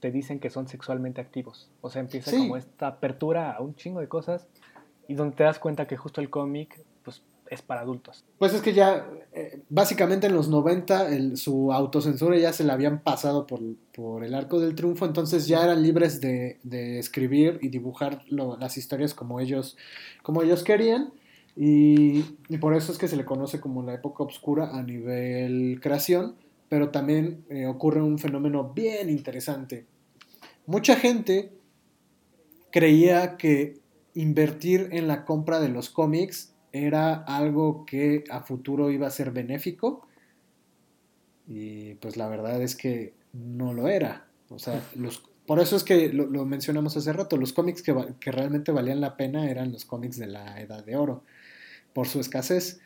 te dicen que son sexualmente activos. O sea, empieza como esta apertura a un chingo de cosas. Y donde te das cuenta que justo el cómic es para adultos. Pues es que ya, eh, básicamente en los 90, su autocensura ya se la habían pasado por, el arco del triunfo, entonces ya eran libres de, escribir y dibujar las historias como ellos, como ellos querían. Y, por eso es que se le conoce como la época oscura a nivel creación, pero también eh, ocurre un fenómeno bien interesante. Mucha gente creía que invertir en la compra de los cómics era algo que a futuro iba a ser benéfico y pues la verdad es que no lo era. O sea, *laughs* los, por eso es que lo, mencionamos hace rato, los cómics que, que, realmente valían la pena eran los cómics de la Edad de Oro, por su escasez.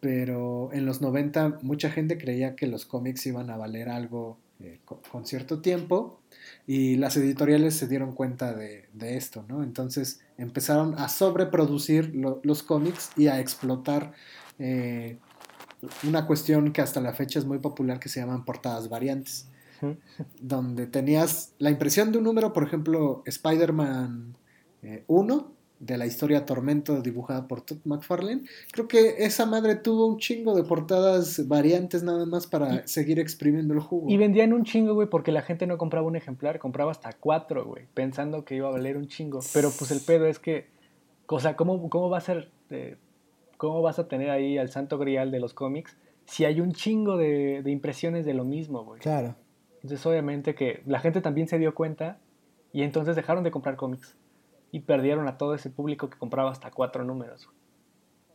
Pero en los 90 mucha gente creía que los cómics iban a valer algo eh, con, cierto tiempo y las editoriales se dieron cuenta de, esto, ¿no? Entonces empezaron a sobreproducir los cómics y a explotar eh, una cuestión que hasta la fecha es muy popular que se llaman portadas variantes, donde tenías la impresión de un número, por ejemplo, Spider-Man 1, eh, de la historia Tormento dibujada por Todd McFarlane. Creo que esa madre tuvo un chingo de portadas variantes nada más para seguir exprimiendo el jugo. Y vendían un chingo, güey, porque la gente no compraba un ejemplar, compraba hasta cuatro, güey, pensando que iba a valer un chingo. Pero pues el pedo es que, o sea, ¿cómo, cómo va a ser, eh, cómo vas a tener ahí al santo grial de los cómics si hay un chingo de, de impresiones de lo mismo, güey? Claro. Entonces obviamente que la gente también se dio cuenta y entonces dejaron de comprar cómics y perdieron a todo ese público que compraba hasta cuatro números.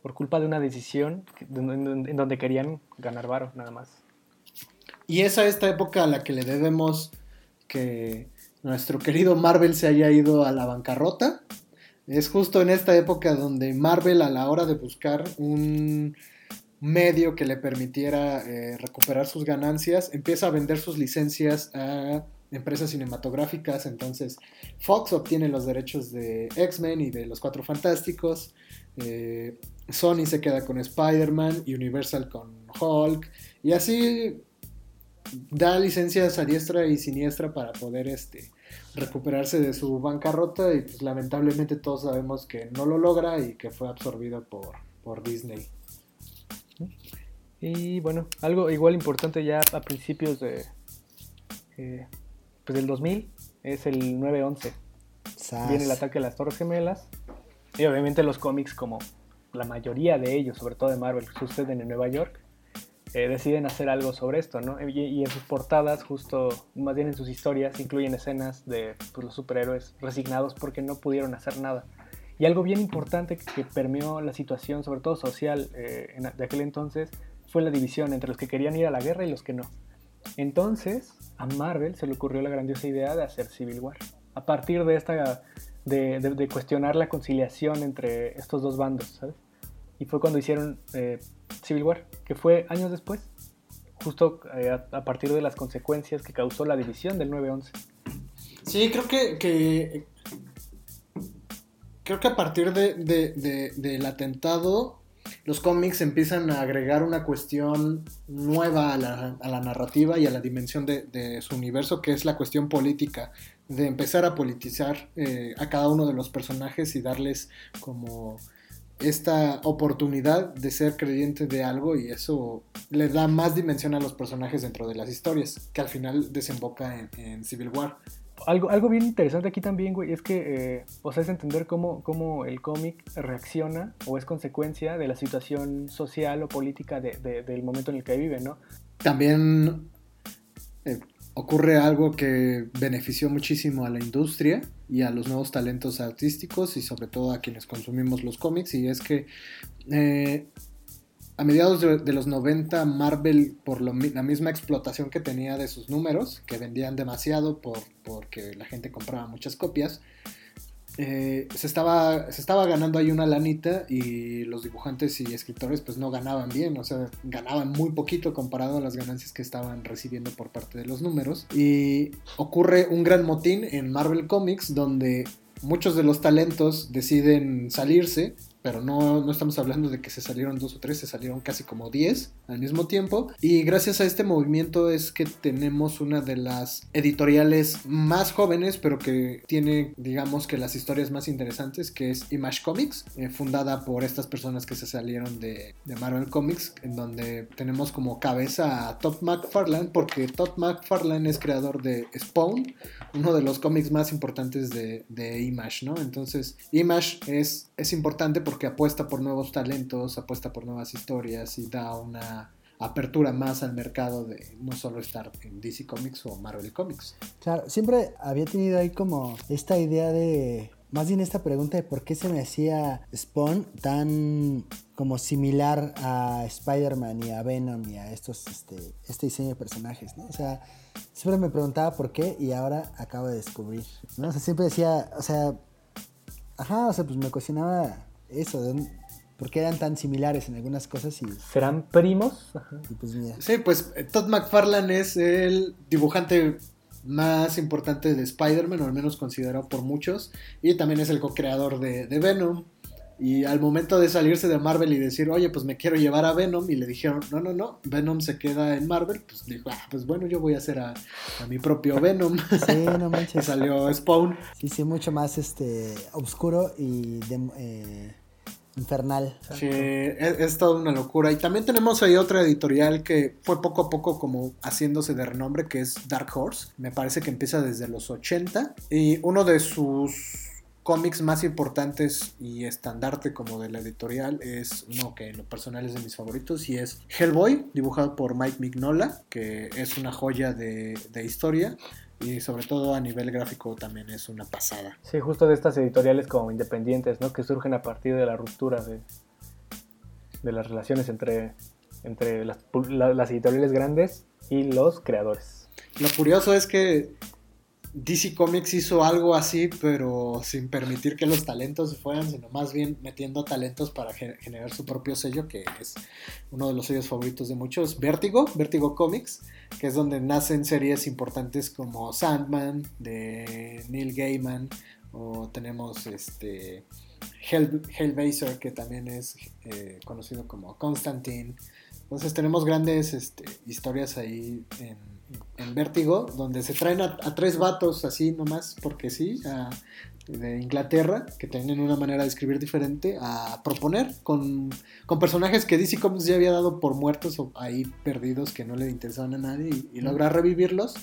Por culpa de una decisión en donde querían ganar varo, nada más. Y es a esta época a la que le debemos que nuestro querido Marvel se haya ido a la bancarrota. Es justo en esta época donde Marvel a la hora de buscar un medio que le permitiera eh, recuperar sus ganancias, empieza a vender sus licencias a empresas cinematográficas. Entonces Fox obtiene los derechos de X-Men y de los Cuatro Fantásticos. eh, Sony se queda con Spider-Man, Universal con Hulk. Y así da licencias a diestra y siniestra para poder este, recuperarse de su bancarrota y pues lamentablemente todos sabemos que no lo logra y que fue absorbido por, por Disney. Y bueno, algo igual importante ya a principios de, eh, pues del 2000 es el 9-11. Sas. Viene el ataque a las Torres Gemelas. Y obviamente los cómics, como la mayoría de ellos, sobre todo de Marvel, suceden en Nueva York, eh, deciden hacer algo sobre esto, ¿no? Y, y en sus portadas, justo, más bien en sus historias, incluyen escenas de pues, los superhéroes resignados porque no pudieron hacer nada. Y algo bien importante que, que permeó la situación, sobre todo social, eh, en- de aquel entonces, fue la división entre los que querían ir a la guerra y los que no. Entonces, a Marvel se le ocurrió la grandiosa idea de hacer Civil War. A partir de esta de, cuestionar la conciliación entre estos dos bandos, ¿sabes? Y fue cuando hicieron eh, Civil War, que fue años después, justo eh, a, partir de las consecuencias que causó la división del 9-11. Sí, creo que, que- creo que a partir de- del atentado los cómics empiezan a agregar una cuestión nueva a la, a la narrativa y a la dimensión de, su universo, que es la cuestión política, de empezar a politizar eh, a cada uno de los personajes y darles como esta oportunidad de ser creyente de algo y eso le da más dimensión a los personajes dentro de las historias, que al final desemboca en Civil War. Algo, algo bien interesante aquí también, güey, es que, eh, o sea, es entender cómo, cómo el cómic reacciona o es consecuencia de la situación social o política de- de- del momento en el que vive, ¿no? También eh, ocurre algo que benefició muchísimo a la industria y a los nuevos talentos artísticos y sobre todo a quienes consumimos los cómics y es que eh, a mediados de, los 90 Marvel por la misma explotación que tenía de sus números que vendían demasiado por, porque la gente compraba muchas copias eh, se, estaba, se estaba ganando ahí una lanita y los dibujantes y escritores pues no ganaban bien, o sea, ganaban muy poquito comparado a las ganancias que estaban recibiendo por parte de los números. Y ocurre un gran motín en Marvel Comics donde muchos de los talentos deciden salirse, pero no, no estamos hablando de que se salieron dos o tres, se salieron casi como 10 al mismo tiempo. Y gracias a este movimiento es que tenemos una de las editoriales más jóvenes, pero que tiene, digamos que las historias más interesantes, que es Image Comics, eh, fundada por estas personas que se salieron de, de Marvel Comics, en donde tenemos como cabeza a Todd McFarlane, porque Todd McFarlane es creador de Spawn, uno de los cómics más importantes de, de Image, ¿no? Entonces, Image es, es importante porque apuesta por nuevos talentos, apuesta por nuevas historias y da una apertura más al mercado de no solo estar en DC Comics o Marvel Comics. Claro, siempre había tenido ahí como esta idea de, más bien esta pregunta de por qué se me hacía Spawn tan como similar a Spider-Man y a Venom y a estos, este, este diseño de personajes, ¿no? O sea, siempre me preguntaba por qué y ahora acabo de descubrir, ¿no? O sea, siempre decía, o sea, ajá, o sea, pues me cuestionaba eso, de dónde- por qué eran tan similares en algunas cosas y, ¿Serán primos? Ajá. y pues mira. Sí, pues eh, Todd McFarlane es el dibujante más importante de Spider-Man, o al menos considerado por muchos, y también es el co-creador de, de Venom. Y al momento de salirse de Marvel y decir, oye, pues me quiero llevar a Venom, y le dijeron, no, no, no, Venom se queda en Marvel, pues dijo, ah, pues bueno, yo voy a hacer a, a mi propio Venom. Sí, no *laughs* y manches. salió Spawn. Sí, sí, mucho más este oscuro y eh, infernal. Sí, es, es toda una locura. Y también tenemos ahí otra editorial que fue poco a poco como haciéndose de renombre, que es Dark Horse. Me parece que empieza desde los 80. Y uno de sus cómics más importantes y estandarte como de la editorial es uno que en lo personal es de mis favoritos y es Hellboy, dibujado por Mike Mignola, que es una joya de, de historia y sobre todo a nivel gráfico también es una pasada. Sí, justo de estas editoriales como independientes, ¿no? Que surgen a partir de la ruptura de, de las relaciones entre, entre las, las editoriales grandes y los creadores. Lo curioso es que DC Comics hizo algo así, pero sin permitir que los talentos se fueran, sino más bien metiendo talentos para generar su propio sello, que es uno de los sellos favoritos de muchos, Vertigo, Vertigo Comics, que es donde nacen series importantes como Sandman, de Neil Gaiman, o tenemos este Hell, que también es eh, conocido como Constantine. Entonces tenemos grandes este, historias ahí en en Vértigo, donde se traen a, tres vatos así nomás, porque sí, de Inglaterra, que tienen una manera de escribir diferente, a proponer con, personajes que DC Comics ya había dado por muertos o ahí perdidos que no le interesaban a nadie y, y lograr revivirlos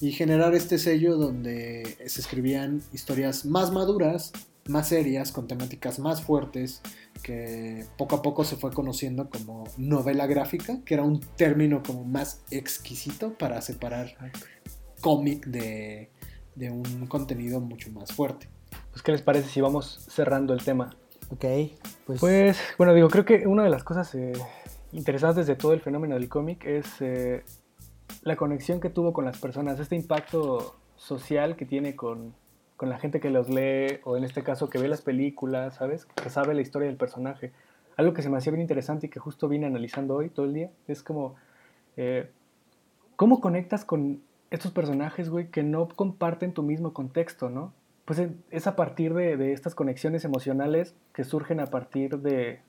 y generar este sello donde se escribían historias más maduras, más serias, con temáticas más fuertes, que poco a poco se fue conociendo como novela gráfica, que era un término como más exquisito para separar cómic de, un contenido mucho más fuerte. Pues, ¿qué les parece si vamos cerrando el tema? Ok, pues... Pues, bueno, digo, creo que una de las cosas eh, interesantes de todo el fenómeno del cómic es eh, la conexión que tuvo con las personas, este impacto social que tiene con, con la gente que los lee, o en este caso que ve las películas, ¿sabes? Que sabe la historia del personaje. Algo que se me hacía bien interesante y que justo vine analizando hoy todo el día, es como, eh, ¿cómo conectas con estos personajes, güey, que no comparten tu mismo contexto, ¿no? Pues es a partir de, estas conexiones emocionales que surgen a partir de,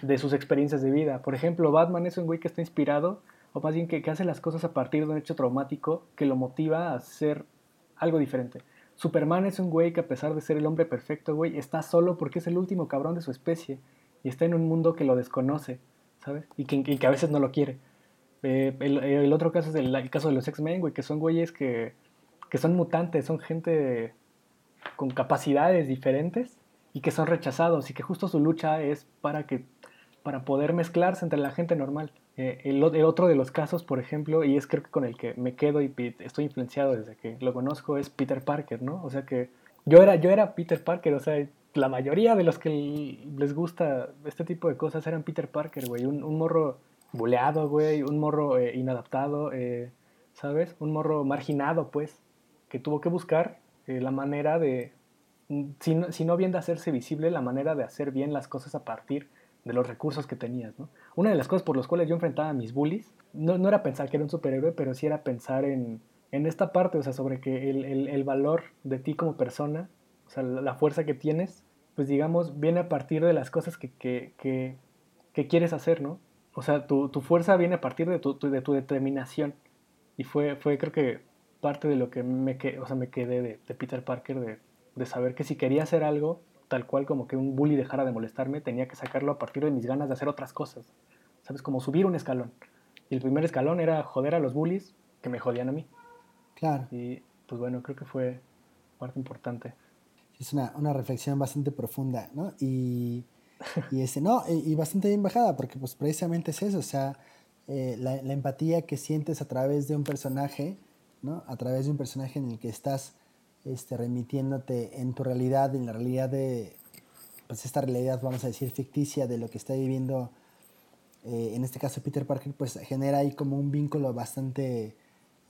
de, sus experiencias de vida. Por ejemplo, Batman es un güey que está inspirado, o más bien que, que hace las cosas a partir de un hecho traumático que lo motiva a hacer algo diferente. Superman es un güey que a pesar de ser el hombre perfecto, güey, está solo porque es el último cabrón de su especie y está en un mundo que lo desconoce, ¿sabes? Y que, a veces no lo quiere. Eh, el, otro caso es el, caso de los X-Men, güey, que son güeyes que, que son mutantes, son gente con capacidades diferentes y que son rechazados y que justo su lucha es para que para poder mezclarse entre la gente normal. Eh, el, otro de los casos, por ejemplo, y es creo que con el que me quedo y estoy influenciado desde que lo conozco, es Peter Parker, ¿no? O sea que yo era, yo era Peter Parker, o sea, la mayoría de los que les gusta este tipo de cosas eran Peter Parker, güey. Un, morro buleado, güey, un morro eh, inadaptado, eh, ¿sabes? Un morro marginado, pues, que tuvo que buscar la manera de, si no, si no bien de hacerse visible, la manera de hacer bien las cosas a partir de los recursos que tenías, ¿no? Una de las cosas por las cuales yo enfrentaba a mis bullies, no, no era pensar que era un superhéroe, pero sí era pensar en, en esta parte, o sea, sobre que el, el, valor de ti como persona, o sea, la fuerza que tienes, pues digamos, viene a partir de las cosas que, que, que, quieres hacer, ¿no? O sea, tu, tu, fuerza viene a partir de tu, de tu determinación. Y fue, fue, creo que, parte de lo que me, que, o sea, me quedé de, de Peter Parker, de, de saber que si quería hacer algo, tal cual como que un bully dejara de molestarme, tenía que sacarlo a partir de mis ganas de hacer otras cosas. ¿Sabes? Como subir un escalón. Y el primer escalón era joder a los bullies que me jodían a mí. Claro. Y pues bueno, creo que fue parte importante. Es una, una reflexión bastante profunda, ¿no? Y, y este, no, y, bastante bien bajada, porque pues precisamente es eso, o sea, eh, la, la, empatía que sientes a través de un personaje, ¿no? A través de un personaje en el que estás este, remitiéndote en tu realidad, en la realidad de, pues esta realidad, vamos a decir, ficticia de lo que está viviendo, eh, en este caso Peter Parker, pues genera ahí como un vínculo bastante,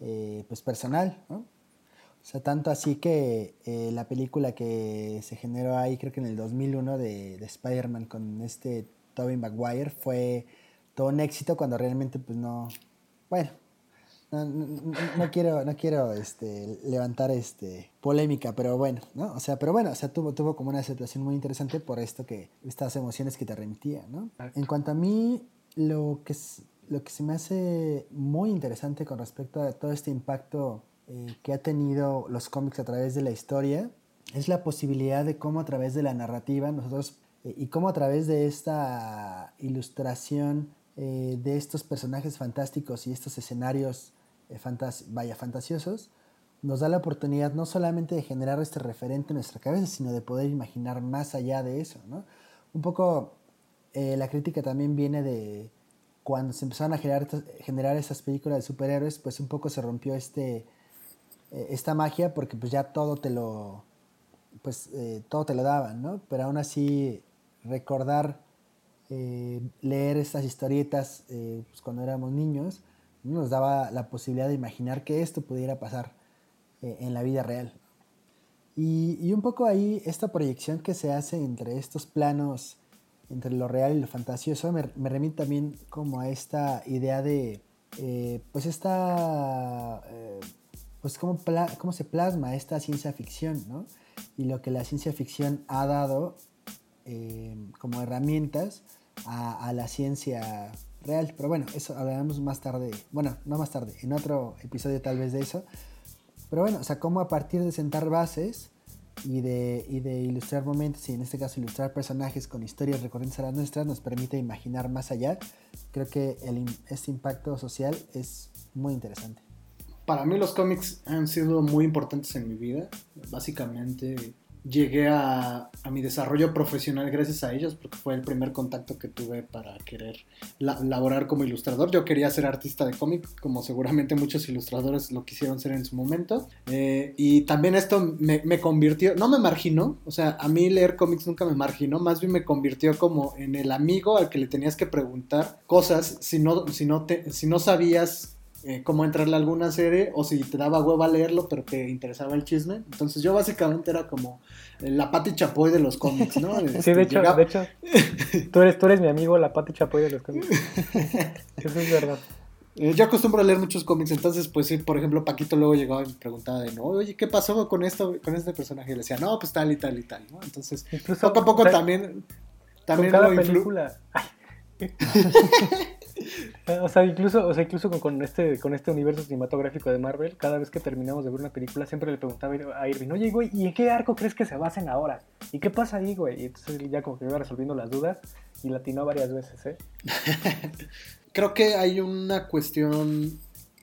eh, pues personal, ¿no? O sea, tanto así que eh, la película que se generó ahí, creo que en el 2001 de, de Spider-Man con este Tobey Maguire fue todo un éxito cuando realmente pues no, bueno, no, quiero, no quiero este, levantar este, polémica, pero bueno, ¿no? O sea, pero bueno, o sea, tuvo, tuvo como una situación muy interesante por esto que, estas emociones que te remitían, ¿no? En cuanto a mí, lo que, lo que se me hace muy interesante con respecto a todo este impacto eh, que ha tenido los cómics a través de la historia, es la posibilidad de cómo a través de la narrativa nosotros, eh, y cómo a través de esta ilustración eh, de estos personajes fantásticos y estos escenarios eh, vaya, fantasiosos, nos da la oportunidad no solamente de generar este referente en nuestra cabeza, sino de poder imaginar más allá de eso, ¿no? Un poco eh, la crítica también viene de cuando se empezaron a generar, generar estas películas de superhéroes, pues un poco se rompió este, eh, esta magia porque pues ya todo te lo, pues todo te lo daban, ¿no? Pero aún así recordar, leer estas historietas pues cuando éramos niños, nos daba la posibilidad de imaginar que esto pudiera pasar en la vida real. Y, un poco ahí esta proyección que se hace entre estos planos entre lo real y lo fantasioso, me, me remite también como a esta idea de, eh, pues esta, eh, pues cómo, cómo, se plasma esta ciencia ficción, ¿no? Y lo que la ciencia ficción ha dado eh, como herramientas a, la ciencia real. Pero bueno, eso hablaremos más tarde, bueno, no más tarde, en otro episodio tal vez de eso. Pero bueno, o sea, cómo a partir de sentar bases, y de, y de ilustrar momentos y en este caso ilustrar personajes con historias recurrentes a las nuestras nos permite imaginar más allá. Creo que el, este impacto social es muy interesante. Para mí los cómics han sido muy importantes en mi vida. Básicamente llegué a, mi desarrollo profesional gracias a ellos, porque fue el primer contacto que tuve para querer laborar como ilustrador. Yo quería ser artista de cómic, como seguramente muchos ilustradores lo quisieron ser en su momento. Eh, y también esto me, convirtió, no me marginó, o sea, a mí leer cómics nunca me marginó, más bien me convirtió como en el amigo al que le tenías que preguntar cosas si no, si no, si no sabías eh, cómo entrarle a alguna serie o si te daba hueva leerlo pero te interesaba el chisme. Entonces yo básicamente era como la Pati Chapoy de los cómics, ¿no? *laughs* sí, de este, hecho, de hecho tú, eres, tú eres mi amigo, la Pati Chapoy de los cómics. *laughs* Eso es verdad. Eh, yo acostumbro a leer muchos cómics, entonces, pues sí, por ejemplo, Paquito luego llegaba y me preguntaba de no, oye, ¿qué pasó con esto, con este personaje? Y le decía, no, pues tal y tal y tal, ¿no? Entonces, poco a poco también, también con cada película. *laughs* O sea, incluso, o sea, incluso con, este, con este universo cinematográfico de Marvel, cada vez que terminamos de ver una película, siempre le preguntaba a Irving, oye, güey, ¿y en qué arco crees que se basen ahora? ¿Y qué pasa ahí, güey? Y entonces ya como que iba resolviendo las dudas y latinó varias veces, ¿eh? *laughs* Creo que hay una cuestión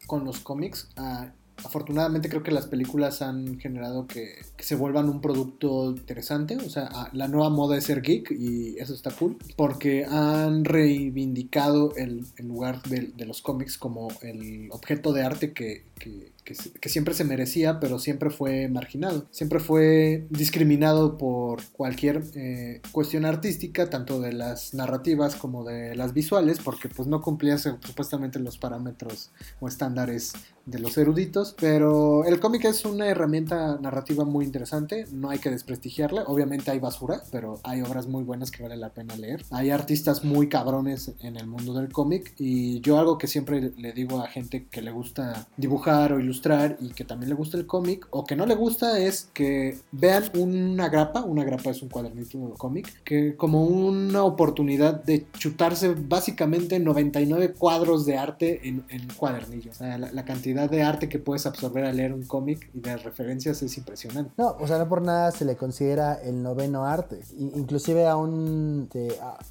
con los cómics. Ah, afortunadamente creo que las películas han generado que, se vuelvan un producto interesante. O sea, la nueva moda es ser geek y eso está cool. Porque han reivindicado el, lugar de, los cómics como el objeto de arte que, que, siempre se merecía, pero siempre fue marginado. Siempre fue discriminado por cualquier eh, cuestión artística, tanto de las narrativas como de las visuales, porque pues no cumplía supuestamente los parámetros o estándares de los eruditos. Pero el cómic es una herramienta narrativa muy interesante, no hay que desprestigiarla. Obviamente hay basura, pero hay obras muy buenas que vale la pena leer. Hay artistas muy cabrones en el mundo del cómic y yo algo que siempre le digo a gente que le gusta dibujar o ilustrar y que también le gusta el cómic o que no le gusta es que vean una grapa, una grapa es un cuadernito de cómic, que como una oportunidad de chutarse básicamente 99 cuadros de arte en, en cuadernillo. O sea, la, cantidad de arte que puedes absorber al leer un cómic y de referencias es impresionante. No, o sea, no por nada se le considera el noveno arte. Inclusive aún,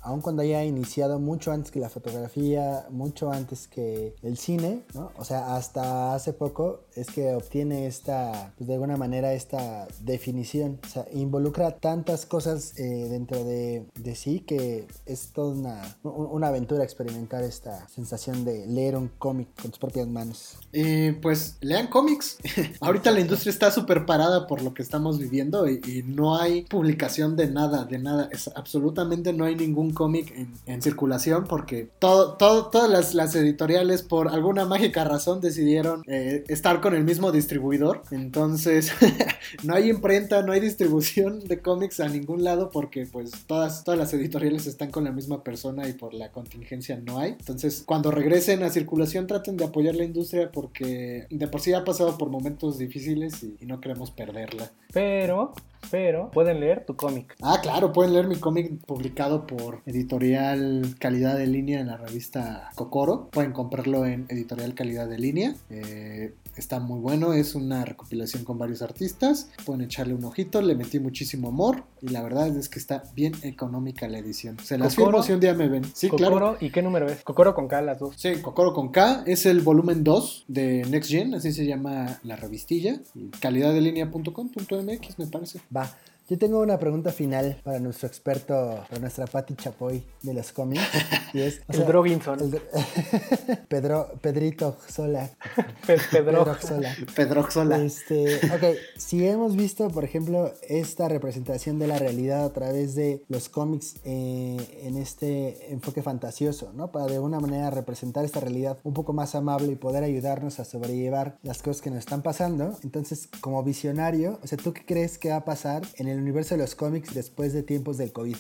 aún cuando haya iniciado mucho antes que la fotografía, mucho antes que el cine, ¿no? O sea, hasta hace poco es que obtiene esta, pues de alguna manera, esta definición. O sea, involucra tantas cosas eh, dentro de, de, sí que es toda una, una, aventura experimentar esta sensación de leer un cómic con tus propias manos. Eh, pues lean cómics. *laughs* Ahorita la industria está súper parada por lo que estamos viviendo y, no hay publicación de nada, de nada. Es, absolutamente no hay ningún cómic en, en, circulación porque todo, todo, todas las, las, editoriales por alguna mágica razón decidieron eh, estar con el mismo distribuidor. Entonces, *laughs* no hay imprenta, no hay distribución de cómics a ningún lado porque pues todas, todas las editoriales están con la misma persona y por la contingencia no hay. Entonces, cuando regresen a circulación, traten de apoyar la industria porque de por sí ha pasado por momentos difíciles y, no queremos perderla. Pero pero pueden leer tu cómic. Ah, claro, pueden leer mi cómic publicado por Editorial Calidad de Línea en la revista Cocoro. Pueden comprarlo en Editorial Calidad de Línea. Eh, está muy bueno, es una recopilación con varios artistas. Pueden echarle un ojito, le metí muchísimo amor y la verdad es que está bien económica la edición. Se las firmo si un día me ven. Sí, Kokoro, claro. ¿y qué número es? Kokoro con K, las dos. Sí, Kokoro con K es el volumen 2 de Next Gen, así se llama la revistilla. Y Calidadelinea.com.mx me parece. Va. Yo tengo una pregunta final para nuestro experto, para nuestra Patti Chapoy de los cómics. *laughs* Y es, El sea, Droginson. el *laughs* Pedro, Pedrito Sola. *laughs* Pe- Pedro. Pedro Sola. Pedroxola. Este, ok, si hemos visto, por ejemplo, esta representación de la realidad a través de los cómics eh, en este enfoque fantasioso, ¿no? Para de alguna manera representar esta realidad un poco más amable y poder ayudarnos a sobrellevar las cosas que nos están pasando. Entonces, como visionario, o sea, ¿tú qué crees que va a pasar en el universo de los cómics después de tiempos del COVID?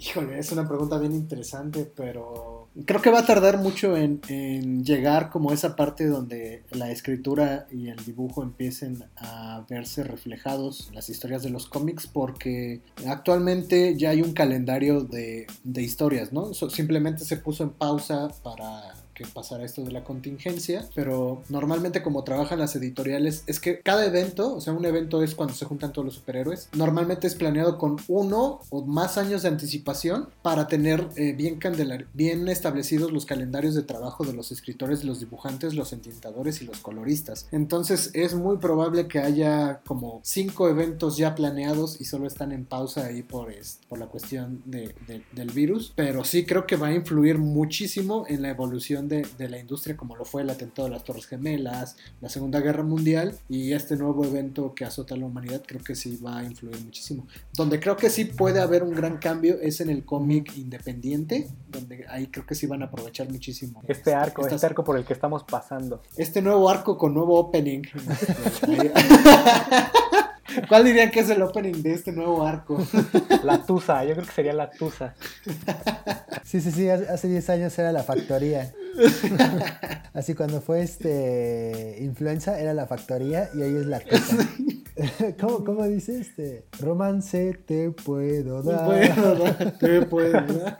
Híjole, es una pregunta bien interesante, pero creo que va a tardar mucho en, llegar como esa parte donde la escritura y el dibujo empiecen a verse reflejados las historias de los cómics, porque actualmente ya hay un calendario de, de historias, ¿no? Simplemente se puso en pausa para que pasara esto de la contingencia, pero normalmente como trabajan las editoriales es que cada evento, o sea, un evento es cuando se juntan todos los superhéroes, normalmente es planeado con uno o más años de anticipación para tener eh, bien, bien establecidos los calendarios de trabajo de los escritores, los dibujantes, los entintadores y los coloristas. Entonces es muy probable que haya como cinco eventos ya planeados y solo están en pausa ahí por, es- por la cuestión de- de- del virus, pero sí creo que va a influir muchísimo en la evolución de, de la industria como lo fue el atentado de las Torres Gemelas, la Segunda Guerra Mundial y este nuevo evento que azota a la humanidad creo que sí va a influir muchísimo. Donde creo que sí puede haber un gran cambio es en el cómic independiente, donde ahí creo que sí van a aprovechar muchísimo. Este arco, estas- este arco por el que estamos pasando. este nuevo arco con nuevo opening. *laughs* Ahí- ¿Cuál dirían que es el opening de este nuevo arco? *laughs* La Tusa, yo creo que sería la Tusa. Sí, sí, sí, hace hace 10 años era la factoría. *laughs* Así cuando fue este influenza era la factoría y hoy es la cosa. *laughs* ¿Cómo, ¿Cómo dice este? Romance te puedo dar. Bueno, *laughs* te puedo dar.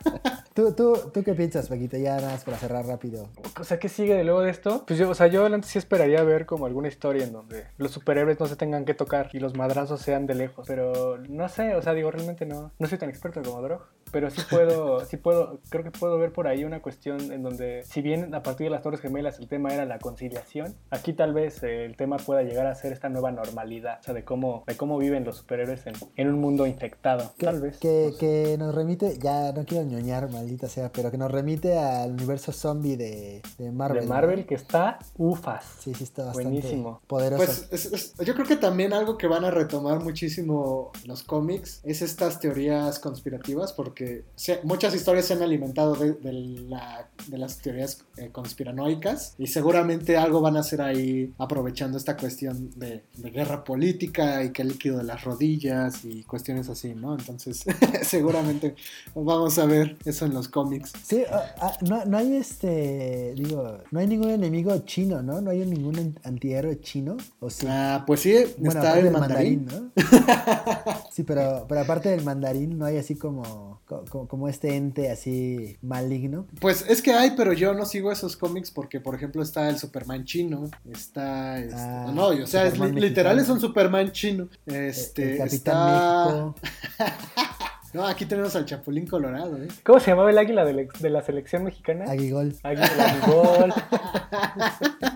¿Tú, tú, ¿Tú qué piensas, Paquito? Ya nada más para cerrar rápido. O sea, ¿qué sigue de luego de esto? Pues yo, o sea, yo antes sí esperaría ver como alguna historia en donde los superhéroes no se tengan que tocar y los madrazos sean de lejos. Pero no sé, o sea, digo, realmente no, no soy tan experto como Drog. Pero sí puedo, sí puedo, creo que puedo ver por ahí una cuestión en donde, si bien a partir de las Torres Gemelas el tema era la conciliación, aquí tal vez eh, el tema pueda llegar a ser esta nueva normalidad, o sea, de cómo, de cómo viven los superhéroes en, en un mundo infectado, Que, tal vez. que, que nos remite, ya no quiero ñoñar, maldita sea, pero que nos remite al universo zombie de, de Marvel. de ¿no? Marvel que está ufas. Sí, sí, está bastante Buenísimo. poderoso. Pues es- es- yo creo que también algo que van a retomar muchísimo los cómics es estas teorías conspirativas, porque se- muchas historias se han alimentado de, de la- de las teorías eh, conspiranoicas y seguramente algo van a hacer ahí aprovechando esta cuestión de, de guerra política y que el líquido de las rodillas y cuestiones así, ¿no? Entonces *laughs* seguramente vamos a ver eso en los cómics. Sí, ah, no, no hay este, digo, no hay ningún enemigo chino, ¿no? No hay ningún an- antihéroe chino, ¿o sí? Ah, pues sí, bueno, está aparte el del mandarín. ¿no? *laughs* sí, pero, pero aparte del mandarín no hay así como, co- como, este ente así maligno. Pues es que hay, pero yo no sigo esos cómics porque, por ejemplo, está el Superman chino, está... este- Ah, no, o sea, es literal es un Superman chino. El- Este, el Capitán está... México. *laughs* No, aquí tenemos al Chapulín Colorado, ¿eh? ¿Cómo se llamaba el águila de la, de la selección mexicana? Aguigol. Águila Gol. *laughs*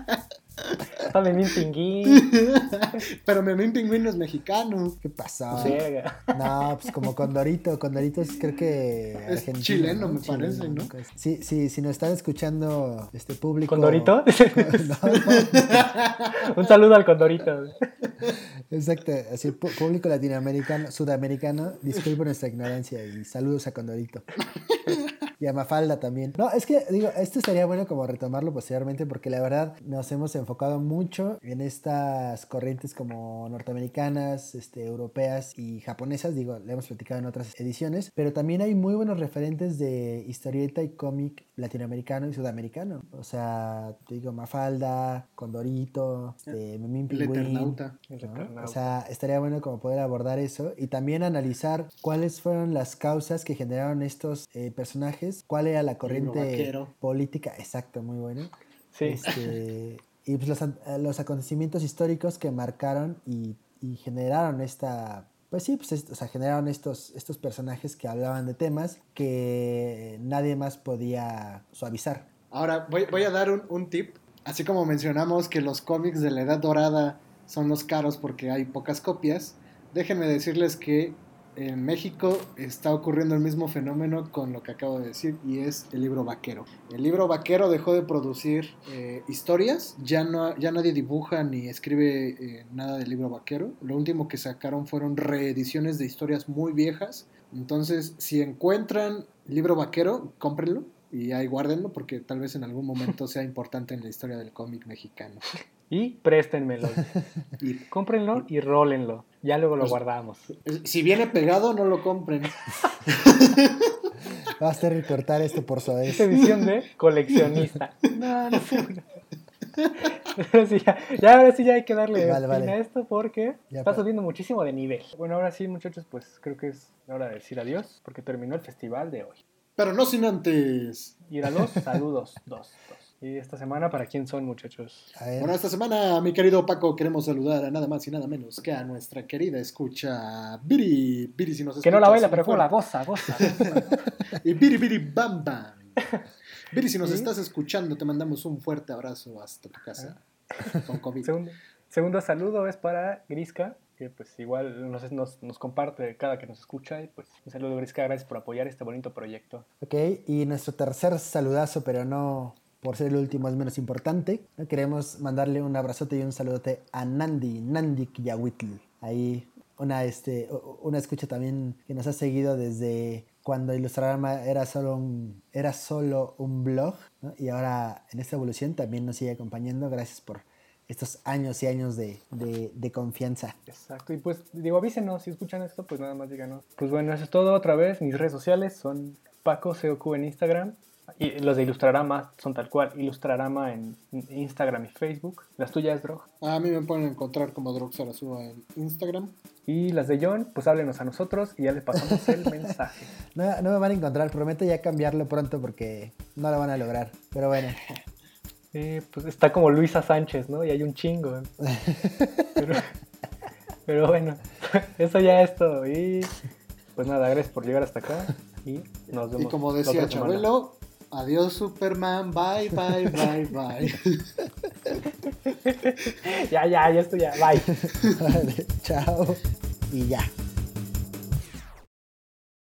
Está Memín Pinguín. Pero Memín Pingüino es mexicano. ¿Qué pasó? Verga. No, pues como Condorito. Condorito es creo que Es argentino, chileno, me parece, ¿no? Sí, sí, si nos están escuchando este público. ¿Condorito? *laughs* No, no, *laughs* Un saludo al Condorito. exacto, así público latinoamericano, sudamericano, disculpen nuestra ignorancia y saludos a Condorito. *laughs* Y a Mafalda también. No, es que, digo, esto sería bueno como retomarlo posteriormente porque la verdad nos hemos enfocado mucho en estas corrientes como norteamericanas, este, europeas y japonesas. Digo, le hemos platicado en otras ediciones. Pero también hay muy buenos referentes de historieta y cómic latinoamericano y sudamericano. O sea, te digo, Mafalda, Condorito, este, Memín El Pingüín. ¿no? O sea, estaría bueno como poder abordar eso y también analizar cuáles fueron las causas que generaron estos eh, personajes, cuál era la corriente política, exacto, muy bueno. Sí. Este, y pues los, acontecimientos históricos que marcaron y, y generaron esta, pues sí, pues est- o sea, generaron estos, estos personajes que hablaban de temas que nadie más podía suavizar. Ahora, voy, voy a dar un, un tip. Así como mencionamos que los cómics de la Edad Dorada son los caros porque hay pocas copias, déjenme decirles que en México está ocurriendo el mismo fenómeno con lo que acabo de decir y es el libro vaquero. El libro vaquero dejó de producir eh, historias, ya, no, ya nadie dibuja ni escribe eh, nada del libro vaquero. Lo último que sacaron fueron reediciones de historias muy viejas. Entonces, si encuentran libro vaquero, cómprenlo y ahí guárdenlo porque tal vez en algún momento *laughs* sea importante en la historia del cómic mexicano. Y préstenmelo. *laughs* Y Cómprenlo y rólenlo. Ya luego lo Pues- guardamos. eh, si viene pegado, no lo compren. *laughs* Vas a tener que cortar esto por su vez. Esta edición de coleccionista. No, no sé. Ahora sí, ya, ya, ahora sí ya hay que darle Vale, fin vale. a esto porque Ya está subiendo muchísimo de nivel. Bueno, ahora sí, muchachos, pues creo que es hora de decir adiós porque terminó el festival de hoy. Pero no sin antes. Ir a los saludos, dos, dos. Y esta semana, ¿para quién son, muchachos? Bueno, esta semana, mi querido Paco, queremos saludar a nada más y nada menos que a nuestra querida escucha Biri. Biri, si nos Que no la escuchas, baila, pero como la goza, goza. *laughs* Y Biri Biri Bam Bam. *laughs* Biri, si nos ¿Sí? estás escuchando, te mandamos un fuerte abrazo hasta tu casa. Con COVID. *laughs* Segundo, segundo saludo es para Grisca, que pues igual nos, nos, nos comparte cada que nos escucha. Y pues un saludo, Grisca, gracias por apoyar este bonito proyecto. Ok, y nuestro tercer saludazo, pero no por ser el último es menos importante, queremos mandarle un abrazote y un saludote a Nandi, Nandi Kiyahuitl. Ahí una, este, una escucha también que nos ha seguido desde cuando Ilustrarama era solo un, era solo un blog, ¿no? y ahora en esta evolución también nos sigue acompañando. Gracias por estos años y años de, de- de confianza. Exacto, y pues digo, avísenos si escuchan esto, pues nada más díganos. Pues bueno, eso es todo otra vez. Mis redes sociales son Paco COQ en Instagram. Y los de Ilustrarama son tal cual, Ilustrarama en Instagram y Facebook. Las tuyas, Drog. A mí me pueden encontrar como Droxarasuba en Instagram. Y las de John, pues háblenos a nosotros y ya les pasamos el *laughs* mensaje. No, no me van a encontrar, prometo ya cambiarlo pronto porque no lo van a lograr. Pero bueno, *laughs* Eh, pues está como Luisa Sánchez, ¿no? Y hay un chingo. *laughs* Pero, pero bueno, eso ya es todo. Y pues nada, gracias por llegar hasta acá. Y nos vemos. Y como decía. Chabelo, adiós Superman, bye, bye, bye, bye. *laughs* Ya, ya, ya estoy ya. Bye. *laughs* Vale, chao y ya.